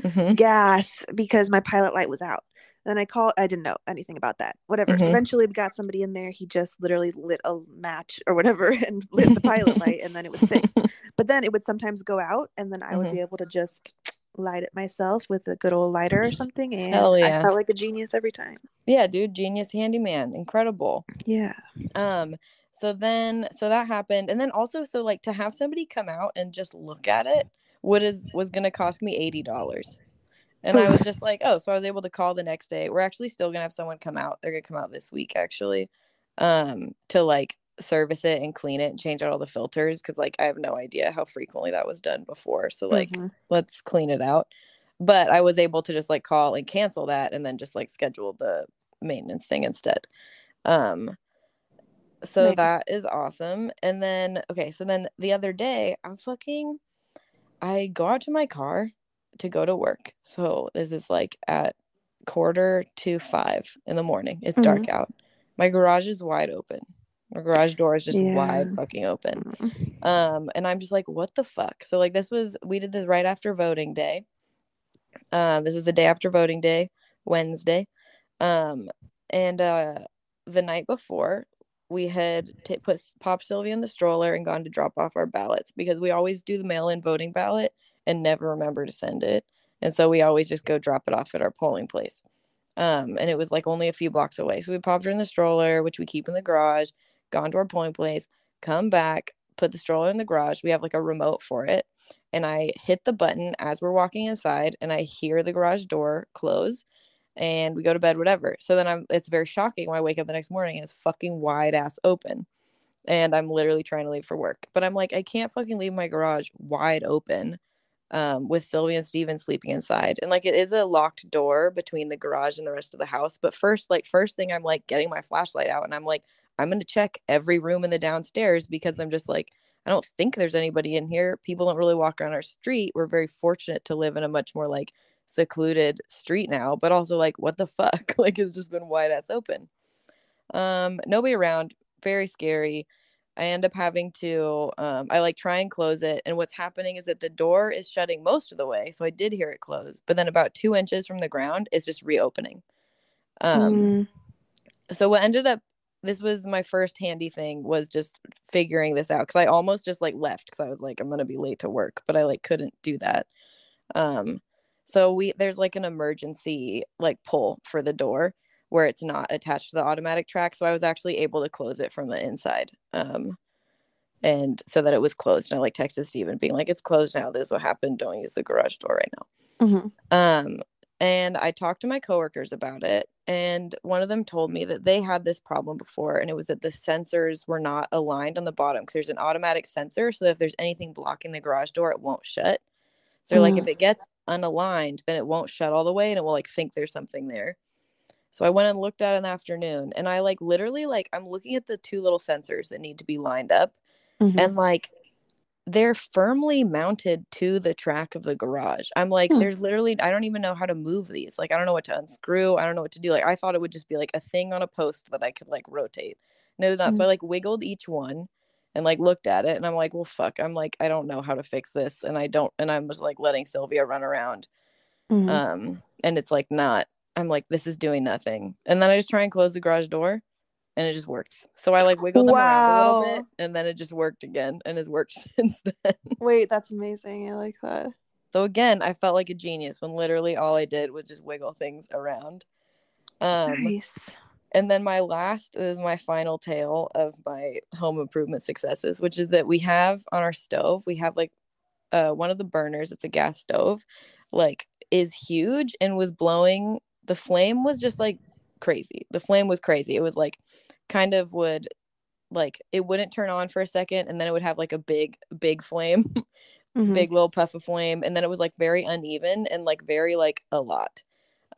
mhm. gas because my pilot light was out then i called i didn't know anything about that whatever Mhm. eventually we got somebody in there he just literally lit a match or whatever and lit the pilot light and then it was fixed but then it would sometimes go out and then i would Mhm. be able to just light it myself with a good old lighter or something and Hell i felt like a genius every time Yeah, dude, genius handyman. Incredible. yeah Um, so then so that happened. And then also so like to have somebody come out and just look at it what is was gonna cost me eighty dollars. And I was just like, oh, so I was able to call the next day. We're actually still gonna have someone come out. They're gonna come out this week actually. Um, to like service it and clean it and change out all the filters because like I have no idea how frequently that was done before. So like Mhm. let's clean it out. But I was able to just like call and cancel that and then just like schedule the maintenance thing instead. Um so Nice. that is awesome. And then okay, so then the other day I'm fucking I go out to my car to go to work. So this is like at quarter to five in the morning. It's dark out. My garage is wide open. My garage door is just wide fucking open. Mm. Um, and I'm just like, what the fuck? So like this was we did this right after voting day. Um, this was the day after voting day, Wednesday. Um, and uh the night before we had t- put popped Sylvia in the stroller and gone to drop off our ballots because we always do the mail-in voting ballot and never remember to send it. And so we always just go drop it off at our polling place. Um, and it was like only a few blocks away. So we popped her in the stroller, which we keep in the garage, gone to our polling place, come back, put the stroller in the garage. We have like a remote for it. And I hit the button as we're walking inside and I hear the garage door close and we go to bed, whatever. So then I'm it's very shocking when I wake up the next morning and it's fucking wide ass open. And I'm literally trying to leave for work. But I'm like, I can't fucking leave my garage wide open um, with Sylvia and Steven sleeping inside. And like it is a locked door between the garage and the rest of the house. But first, like first thing I'm like getting my flashlight out and I'm like, I'm gonna check every room in the downstairs because I'm just like, I don't think there's anybody in here. People don't really walk around our street. We're very fortunate to live in a much more like secluded street now, but also like what the fuck? like it's just been wide ass open. Um, nobody around, very scary. I end up having to um I like try and close it. And what's happening is that the door is shutting most of the way. So I did hear it close, but then about two inches from the ground it's just reopening. Um Mm. so what ended up this was my first handy thing was just figuring this out because I almost just like left because I was like I'm gonna be late to work, but I like couldn't do that. Um so we there's like an emergency like pull for the door where it's not attached to the automatic track. So I was actually able to close it from the inside. Um and so that it was closed. And I like texted Steven being like, it's closed now. This is what happened. Don't use the garage door right now. Mhm. Um, and I talked to my coworkers about it, and one of them told me that they had this problem before, and it was that the sensors were not aligned on the bottom because there's an automatic sensor, so that if there's anything blocking the garage door, it won't shut. So like if Mm. it gets unaligned, then it won't shut all the way, and it will like think there's something there. So I went and looked at it in the afternoon and I like literally like I'm looking at the two little sensors that need to be lined up Mhm. and like they're firmly mounted to the track of the garage. I'm like, Hmm. there's literally I don't even know how to move these. Like I don't know what to unscrew. I don't know what to do. Like I thought it would just be like a thing on a post that I could like rotate. And it was not. So I like wiggled each one and like looked at it and I'm like, well fuck. I'm like, I don't know how to fix this. And I don't and I'm just like letting Sylvia run around. Mhm. Um, and it's like not. I'm like, this is doing nothing. And then I just try and close the garage door and it just works. So I like wiggled them around a little bit and then it just worked again and has worked since then. Wait, that's amazing. I like that. So again, I felt like a genius when literally all I did was just wiggle things around. Um, nice. and then my last is my final tale of my home improvement successes, which is that we have on our stove, we have like uh, one of the burners, it's a gas stove, like is huge and was blowing. The flame was just like crazy. The flame was crazy. It was like kind of would like it wouldn't turn on for a second and then it would have like a big, big flame Mhm. big little puff of flame and then it was like very uneven and like very like a lot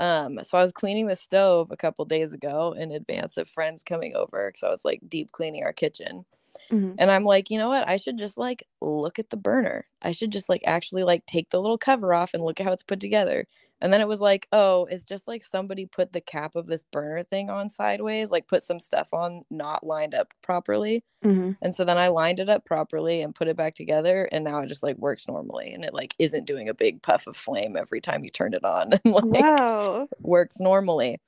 um so i was cleaning the stove a couple days ago in advance of friends coming over because i was like deep cleaning our kitchen Mhm. and i'm like you know what i should just like look at the burner i should just like actually like take the little cover off and look at how it's put together and then it was like oh it's just like somebody put the cap of this burner thing on sideways like put some stuff on not lined up properly Mhm. and so then I lined it up properly and put it back together and now it just like works normally and it like isn't doing a big puff of flame every time you turn it on and like Wow. works normally.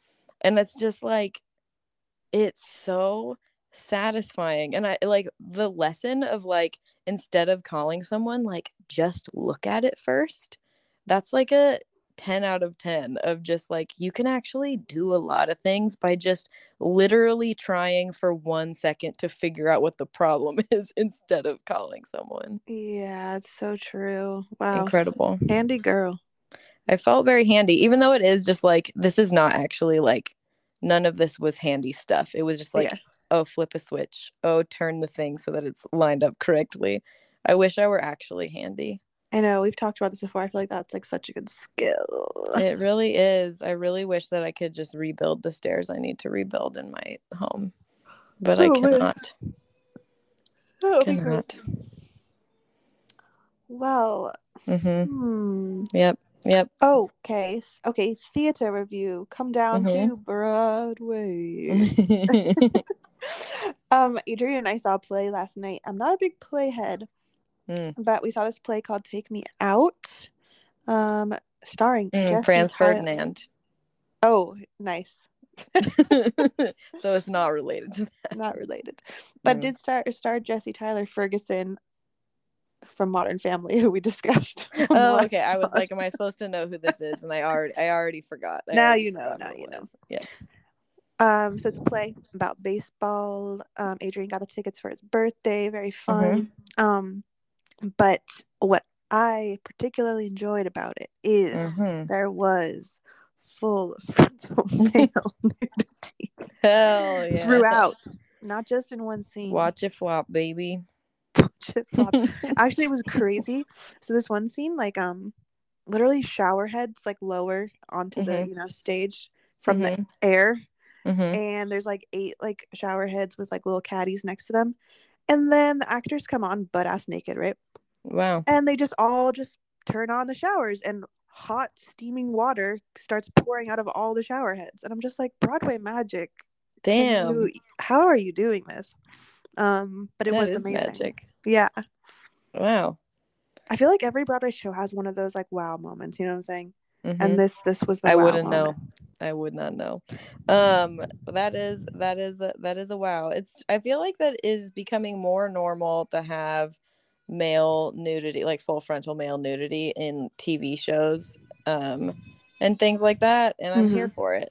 And it's just like it's so satisfying and I like the lesson of like instead of calling someone like just look at it first. That's like a 10 out of 10 of just like you can actually do a lot of things by just literally trying for one second to figure out what the problem is instead of calling someone. Yeah, it's so true. Wow. Incredible. Handy girl. I felt very handy, even though it is just like this is not actually like none of this was handy stuff. It was just like, Yeah. oh, flip a switch, oh, turn the thing so that it's lined up correctly. I wish I were actually handy. I know we've talked about this before. I feel like that's like such a good skill. It really is. I really wish that I could just rebuild the stairs I need to rebuild in my home, but I Oh, man. cannot. Be Cannot. Well, hmm hmm. Yep. Yep. Okay. Okay. Theater review. Come down Mhm. to Broadway. um, Adrian and I saw a play last night. I'm not a big play head, Mm. but we saw this play called Take Me Out. Um, starring Mm, Franz. Ferdinand. Oh, nice. so it's not related to Not related, but Mm. did star star Jesse Tyler Ferguson from Modern Family, who we discussed. Oh, okay. I was like, am I supposed to know who this is? And I already, I already forgot. I Now already you know, now you know. Yes. Um, so it's a play about baseball. Um, Adrian got the tickets for his birthday. Very Mm-hmm. fun. Um, but what I particularly enjoyed about it is Mhm. there was full frontal male nudity Hell yeah. throughout, not just in one scene. Watch it flop, baby. Shit flopped. Actually, it was crazy. So this one scene, like um, literally shower heads like lower onto the Mhm. you know stage from the Mhm. air Mhm. and there's like eight like shower heads with like little caddies next to them and then the actors come on butt ass naked right Wow. and they just all just turn on the showers and hot steaming water starts pouring out of all the shower heads and i'm just like broadway magic Damn. you- how are you doing this um but it That was amazing magic. yeah Wow. i feel like every broadway show has one of those like wow moments you know what i'm saying Mhm. and this this was the I wow wouldn't moment. know. I would not know. Um, that is that is that is a wow. It's I feel like that is becoming more normal to have male nudity, like full frontal male nudity in TV shows, um, and things like that. And I'm here for it.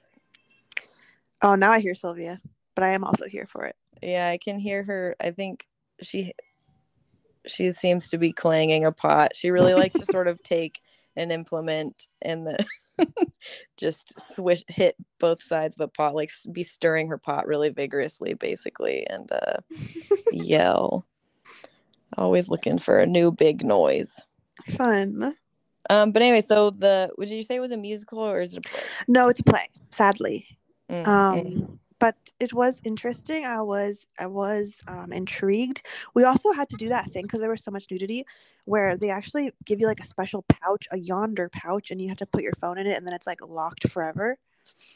oh now i hear sylvia but i am also here for it Yeah, I can hear her. I think she she seems to be clanging a pot. She really likes to sort of take an implement and the just swish hit both sides of a pot, like be stirring her pot really vigorously, basically, and uh, yell. Always looking for a new big noise. fun Um, but anyway, so the would you say it was a musical or is it a play? no it's a play sadly Mm-hmm. Um, but it was interesting. I was I was um, intrigued. We also had to do that thing because there was so much nudity, where they actually give you like a special pouch, a Yondr pouch, and you have to put your phone in it, and then it's like locked forever,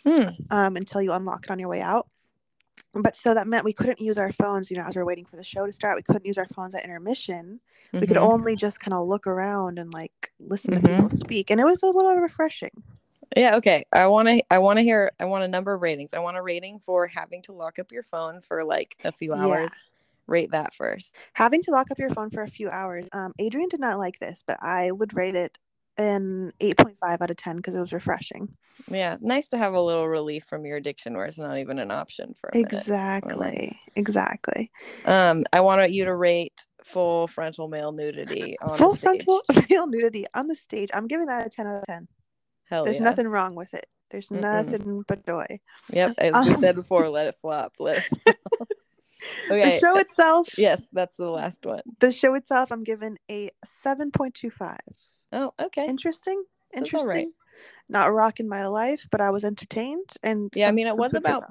mm. um, until you unlock it on your way out. But so that meant we couldn't use our phones, you know, as we are waiting for the show to start. We couldn't use our phones at intermission. Mm-hmm. We could mm-hmm. only just kind of look around and like listen mm-hmm. to people speak, and it was a little refreshing. Yeah, okay. I want to I want to hear I want a number of ratings. I want a rating for having to lock up your phone for like a few hours. Yeah. Rate that first. Having to lock up your phone for a few hours. Um Adrian did not like this, but I would rate it an 8.5 out of 10 because it was refreshing. Yeah, nice to have a little relief from your addiction where it's not even an option for Exactly. Exactly. Um I want you to rate full frontal male nudity on full frontal male nudity on the stage. I'm giving that a 10 out of 10. Hell There's yeah. nothing wrong with it. There's Mm-mm. nothing but joy. Yep, as um, we said before, let it flop. Let it flop. okay. The show itself. Yes, that's the last one. The show itself, I'm given a 7.25. Oh, okay. Interesting. So Interesting. Right. Not rocking my life, but I was entertained. And yeah, some, I mean, it was about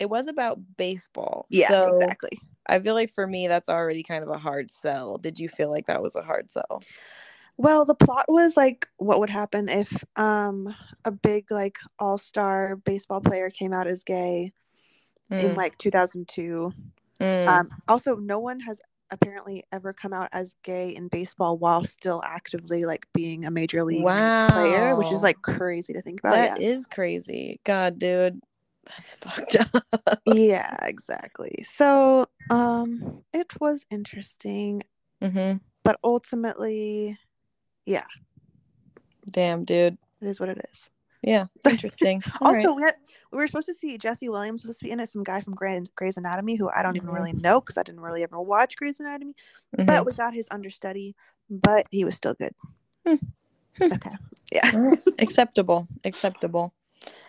it was about baseball. Yeah, so exactly. I feel like for me, that's already kind of a hard sell. Did you feel like that was a hard sell? Well, the plot was like what would happen if um a big like all-star baseball player came out as gay mm. in like 2002. Mm. Um also no one has apparently ever come out as gay in baseball while still actively like being a major league wow. player, which is like crazy to think about. That yeah. is crazy. God, dude. That's fucked up. yeah, exactly. So, um it was interesting. Mm-hmm. But ultimately, yeah. Damn, dude. It is what it is. Yeah, interesting. also, right. we had we were supposed to see Jesse Williams supposed to be in it, some guy from Grey's, Grey's Anatomy who I don't mm-hmm. even really know because I didn't really ever watch Grey's Anatomy. Mm-hmm. But we got his understudy, but he was still good. Hmm. okay. Yeah. Acceptable. Acceptable.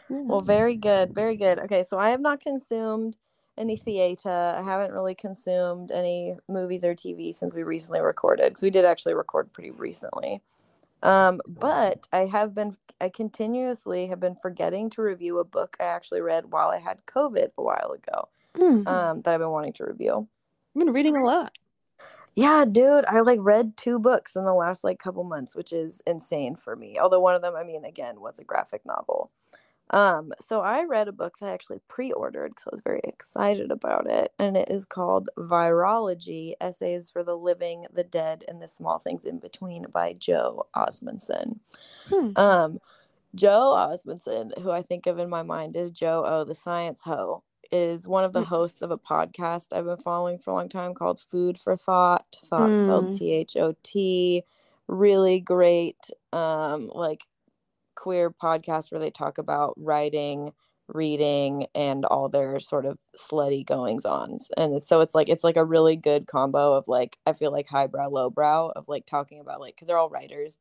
Well, very good. Very good. Okay, so I have not consumed any theater. I haven't really consumed any movies or TV since we recently recorded because we did actually record pretty recently. Um, but I have been, I continuously have been forgetting to review a book I actually read while I had COVID a while ago mm. um, that I've been wanting to review. I've been reading a lot. Yeah, dude, I like read two books in the last like couple months, which is insane for me. Although one of them, I mean, again, was a graphic novel. Um, so I read a book that I actually pre-ordered because I was very excited about it, and it is called Virology: Essays for the Living, the Dead, and the Small Things in Between by Joe Osmundson. Hmm. Um, Joe Osmundson, who I think of in my mind is Joe O, the science ho, is one of the hmm. hosts of a podcast I've been following for a long time called Food for Thought. Thought spelled hmm. T H O T. Really great, um, like queer podcast where they talk about writing reading and all their sort of slutty goings ons. And so it's like it's like a really good combo of like i feel like highbrow lowbrow of like talking about like because they're all writers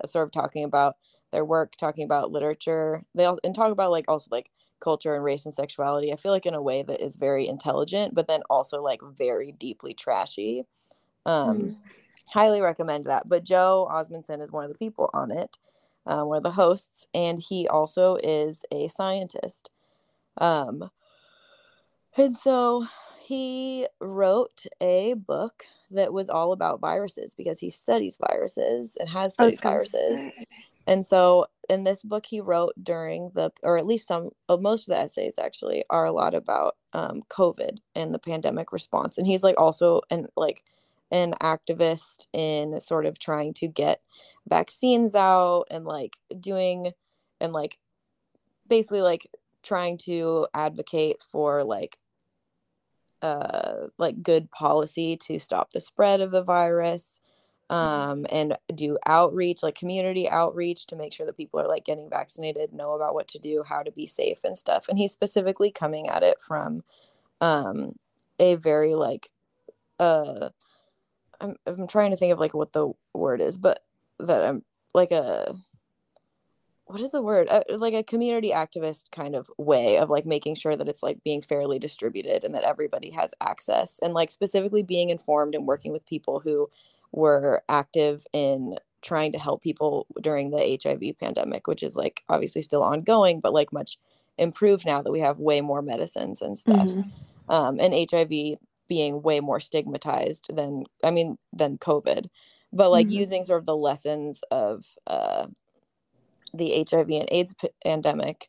of sort of talking about their work talking about literature. They all and talk about like also like culture and race and sexuality. I feel like in a way that is very intelligent but then also like very deeply trashy. Um mm. highly recommend that. But joe osmundson is one of the people on it uh, one of the hosts, and he also is a scientist. Um, and so he wrote a book that was all about viruses because he studies viruses and has studied viruses. And so in this book he wrote during the, or at least some, of most of the essays actually are a lot about um, COVID and the pandemic response. And he's like also, and like, an activist in sort of trying to get vaccines out and like doing and like basically like trying to advocate for like uh like good policy to stop the spread of the virus um and do outreach like community outreach to make sure that people are like getting vaccinated know about what to do how to be safe and stuff. And he's specifically coming at it from um a very like uh I'm I'm trying to think of like what the word is, but that I'm like a what is the word uh, like a community activist kind of way of like making sure that it's like being fairly distributed and that everybody has access and like specifically being informed and working with people who were active in trying to help people during the HIV pandemic which is like obviously still ongoing but like much improved now that we have way more medicines and stuff. Mm-hmm. Um, and HIV being way more stigmatized than I mean than COVID, but like mm-hmm. using sort of the lessons of uh, the HIV and AIDS p- pandemic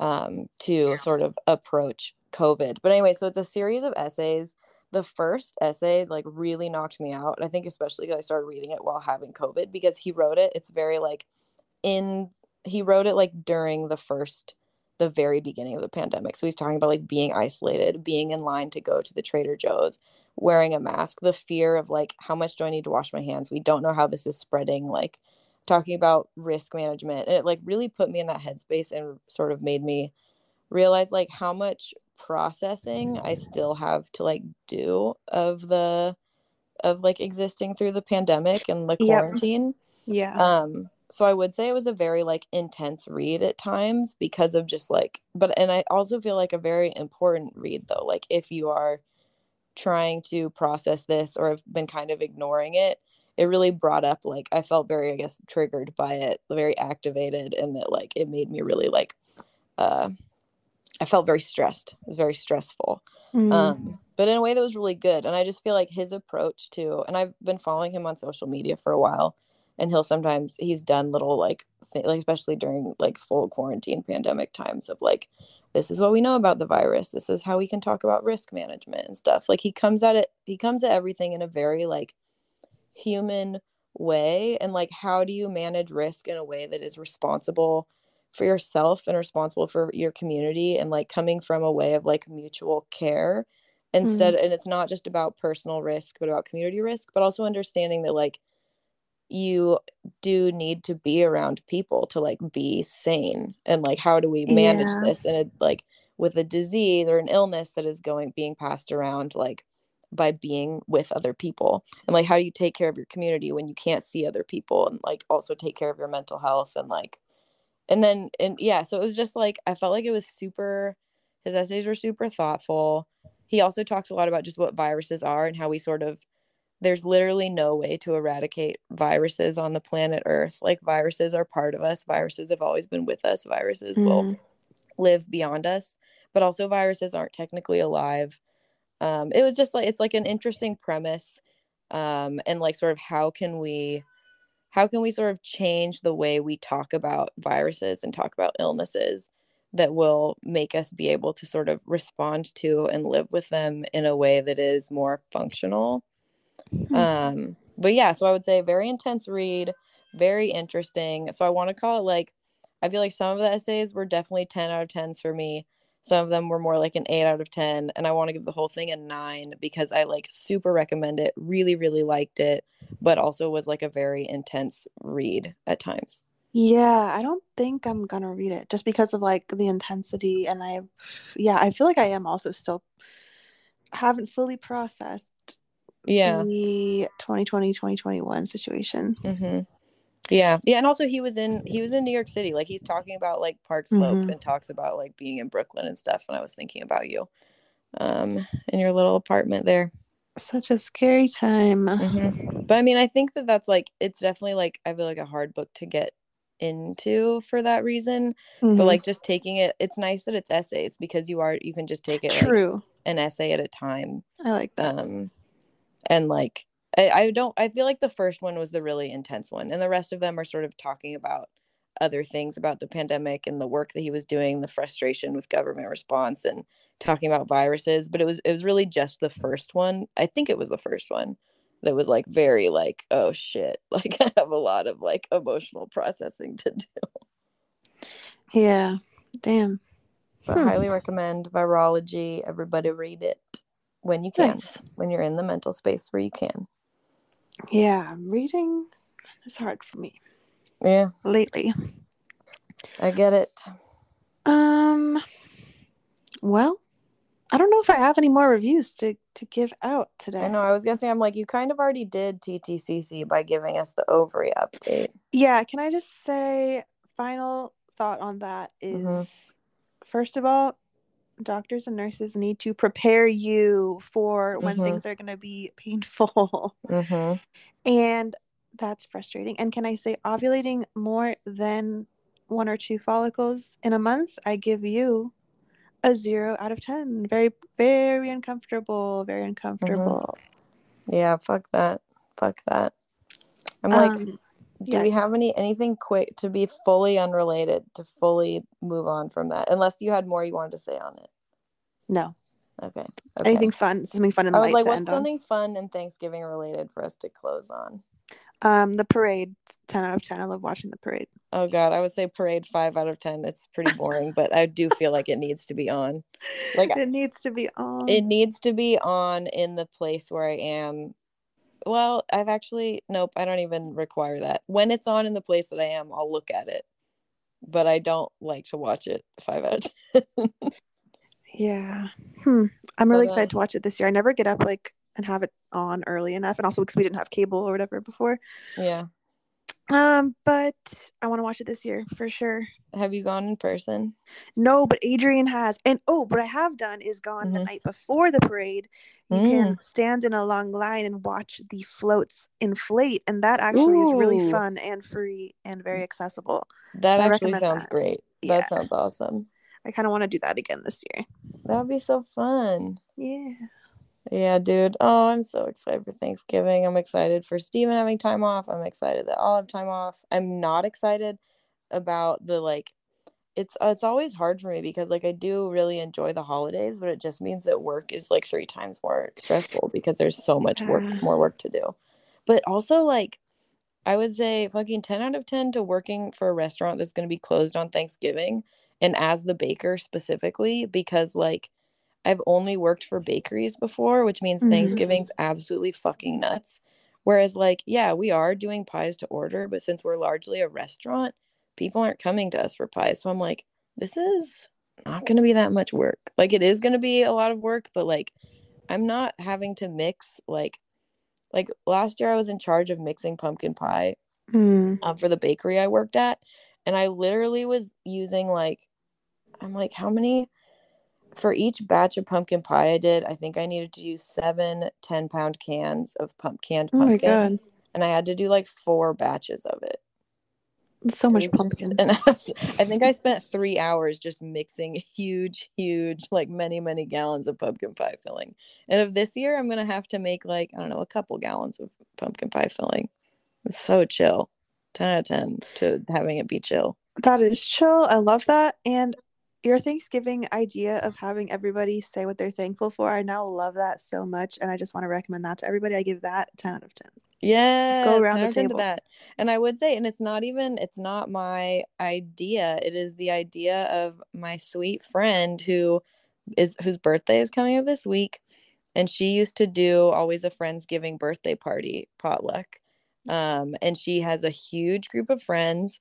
um, to yeah. sort of approach COVID. But anyway, so it's a series of essays. The first essay like really knocked me out. I think especially because I started reading it while having COVID because he wrote it. It's very like in he wrote it like during the first the very beginning of the pandemic. So he's talking about like being isolated, being in line to go to the Trader Joe's, wearing a mask, the fear of like how much do I need to wash my hands? We don't know how this is spreading, like talking about risk management. And it like really put me in that headspace and sort of made me realize like how much processing I still have to like do of the of like existing through the pandemic and the quarantine. Yep. Yeah. Um so I would say it was a very like intense read at times because of just like but and I also feel like a very important read though like if you are trying to process this or have been kind of ignoring it it really brought up like I felt very I guess triggered by it very activated and that like it made me really like uh I felt very stressed it was very stressful mm. um but in a way that was really good and I just feel like his approach to and I've been following him on social media for a while and he'll sometimes he's done little like th- like especially during like full quarantine pandemic times of like this is what we know about the virus this is how we can talk about risk management and stuff like he comes at it he comes at everything in a very like human way and like how do you manage risk in a way that is responsible for yourself and responsible for your community and like coming from a way of like mutual care instead mm. and it's not just about personal risk but about community risk but also understanding that like you do need to be around people to like be sane and like how do we manage yeah. this and like with a disease or an illness that is going being passed around like by being with other people and like how do you take care of your community when you can't see other people and like also take care of your mental health and like and then and yeah so it was just like i felt like it was super his essays were super thoughtful he also talks a lot about just what viruses are and how we sort of there's literally no way to eradicate viruses on the planet Earth. Like viruses are part of us. Viruses have always been with us. Viruses mm. will live beyond us, but also viruses aren't technically alive. Um, it was just like it's like an interesting premise, um, and like sort of how can we, how can we sort of change the way we talk about viruses and talk about illnesses that will make us be able to sort of respond to and live with them in a way that is more functional Hmm. Um, but yeah, so I would say very intense read, very interesting. So I want to call it like I feel like some of the essays were definitely 10 out of 10s for me. Some of them were more like an 8 out of 10 and I want to give the whole thing a 9 because I like super recommend it. Really really liked it, but also was like a very intense read at times. Yeah, I don't think I'm going to read it just because of like the intensity and I yeah, I feel like I am also still haven't fully processed yeah. the 2020 2021 situation. Mm-hmm. yeah. Yeah and also he was in he was in new york city. Like he's talking about like park slope mm-hmm. and talks about like being in brooklyn and stuff and i was thinking about you um in your little apartment there. Such a scary time. Mm-hmm. but i mean i think that that's like it's definitely like i feel like a hard book to get into for that reason. Mm-hmm. but like just taking it it's nice that it's essays because you are you can just take it true. like, an essay at a time. I like that. Um and like I, I don't i feel like the first one was the really intense one and the rest of them are sort of talking about other things about the pandemic and the work that he was doing the frustration with government response and talking about viruses but it was it was really just the first one. I think it was the first one that was like very like oh shit like i have a lot of like emotional processing to do. Yeah damn. But hmm. highly recommend virology. Everybody read it when you can, nice. when you're in the mental space where you can. Yeah, reading is hard for me. Yeah. Lately. I get it. Um well, I don't know if I have any more reviews to to give out today. I know. I was guessing. I'm like, you kind of already did TTCC by giving us the ovary update. Yeah. Can I just say, final thought on that is, mm-hmm. first of all, doctors and nurses need to prepare you for when mm-hmm. things are going to be painful. Mm-hmm. And that's frustrating. And can I say ovulating more than one or two follicles in a month, I give you a zero out of 10. Very, very uncomfortable. Very Mm-hmm. uncomfortable. Yeah, fuck that. Fuck that. I'm like, Um, do yeah. we have any anything quick to be fully unrelated to fully move on from that? Unless you had more you wanted to say on it. no. Okay. okay. Anything fun? Something fun and I was like, what's end on. something fun and Thanksgiving related for us to close on? Um, the parade, 10 out of 10. I love watching the parade. Oh god, I would say parade five out of ten. It's pretty boring, but I do feel like it needs to be on. Like it needs to be on. it needs to be on in the place where I am. Well, I've actually nope, I don't even require that. When it's on in the place that I am, I'll look at it. But I don't like to watch it five out of ten. yeah. Hmm. I'm really But, uh, excited to watch it this year. I never get up like and have it on early enough. And also because we didn't have cable or whatever before. yeah. Um, but I want to watch it this year for sure. Have you gone in person? No, but Adrian has. And oh, what I have done is gone the Mhm. night before the parade. You Mm. can stand in a long line and watch the floats inflate. And that actually is really fun and free and very accessible. That So actually sounds that. great. Yeah. That sounds awesome. I kind of want to do that again this year. That would be so fun. Yeah. Yeah, dude. Oh, I'm so excited for Thanksgiving. I'm excited for Steven having time off. I'm excited that I'll have time off. I'm not excited about the like it's uh, it's always hard for me because like I do really enjoy the holidays, but it just means that work is like three times more stressful because there's so much work more work to do. But also like I would say fucking 10 out of 10 to working for a restaurant that's going to be closed on Thanksgiving and as the baker specifically because like I've only worked for bakeries before, which means Mhm. Thanksgiving's absolutely fucking nuts. Whereas, like, yeah, we are doing pies to order, but since we're largely a restaurant, people aren't coming to us for pies. So I'm like, this is not going to be that much work. Like, it is going to be a lot of work, but like, I'm not having to mix like, like last year I was in charge of mixing pumpkin pie Hmm. um, for the bakery I worked at. And I literally was using like, I'm like, how many for each batch of pumpkin pie I did? I think I needed to use seven 10 pound cans of pump canned Oh my pumpkin. god. And I had to do like four batches of it. That's so much was just- pumpkin. and I, was- I think I spent three hours just mixing huge, huge, like many, many gallons of pumpkin pie filling. And of this year, I'm going to have to make like, I don't know, a couple gallons of pumpkin pie filling. It's so chill. 10 out of 10 to having it be chill. That is chill. I love that. And your Thanksgiving idea of having everybody say what they're thankful for, I now love that so much. And I just want to recommend that to everybody. I give that 10 out of 10. Yeah, go around the table. that. And I would say, and it's not even, it's not my idea. It is the idea of my sweet friend who is whose birthday is coming up this week. And she used to do always a Friendsgiving birthday party potluck. Um, and she has a huge group of friends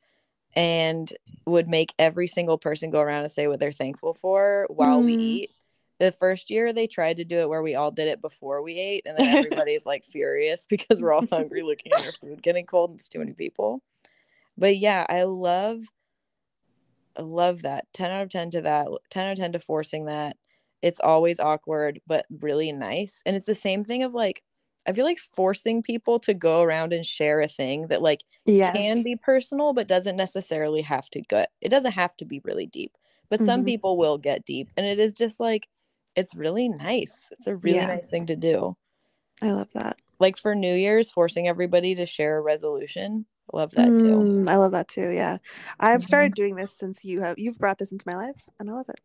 and would make every single person go around and say what they're thankful for while we Mm. eat. The first year they tried to do it where we all did it before we ate, and then everybody's like furious because we're all hungry looking at our food getting cold and it's too many people. But yeah, I love I love that. 10 out of 10 to that. 10 out of 10 to forcing that. It's always awkward, but really nice. And it's the same thing of like, I feel like forcing people to go around and share a thing that like Yes. can be personal, but doesn't necessarily have to go. It doesn't have to be really deep, but some Mhm. people will get deep. And it is just like, it's really nice. It's a really Yeah. nice thing to do. I love that. Like for New Year's, forcing everybody to share a resolution. Love that too. Mm, I love that too. Yeah. I've Mhm. started doing this since you have you've brought this into my life and I love it.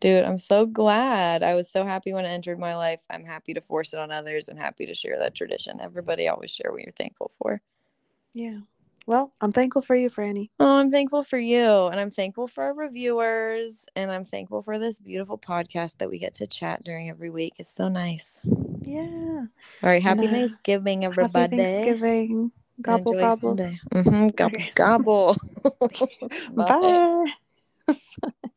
Dude, I'm so glad. I was so happy when it entered my life. I'm happy to force it on others and happy to share that tradition. Everybody always share what you're thankful for. Yeah. Well, I'm thankful for you, Franny. Oh, I'm thankful for you. And I'm thankful for our reviewers. And I'm thankful for this beautiful podcast that we get to chat during every week. It's so nice. Yeah. All right. Happy uh, Thanksgiving, everybody. Happy Thanksgiving. Gobble gobble. Mhm, Gobble Okay. gobble. Bye. Bye.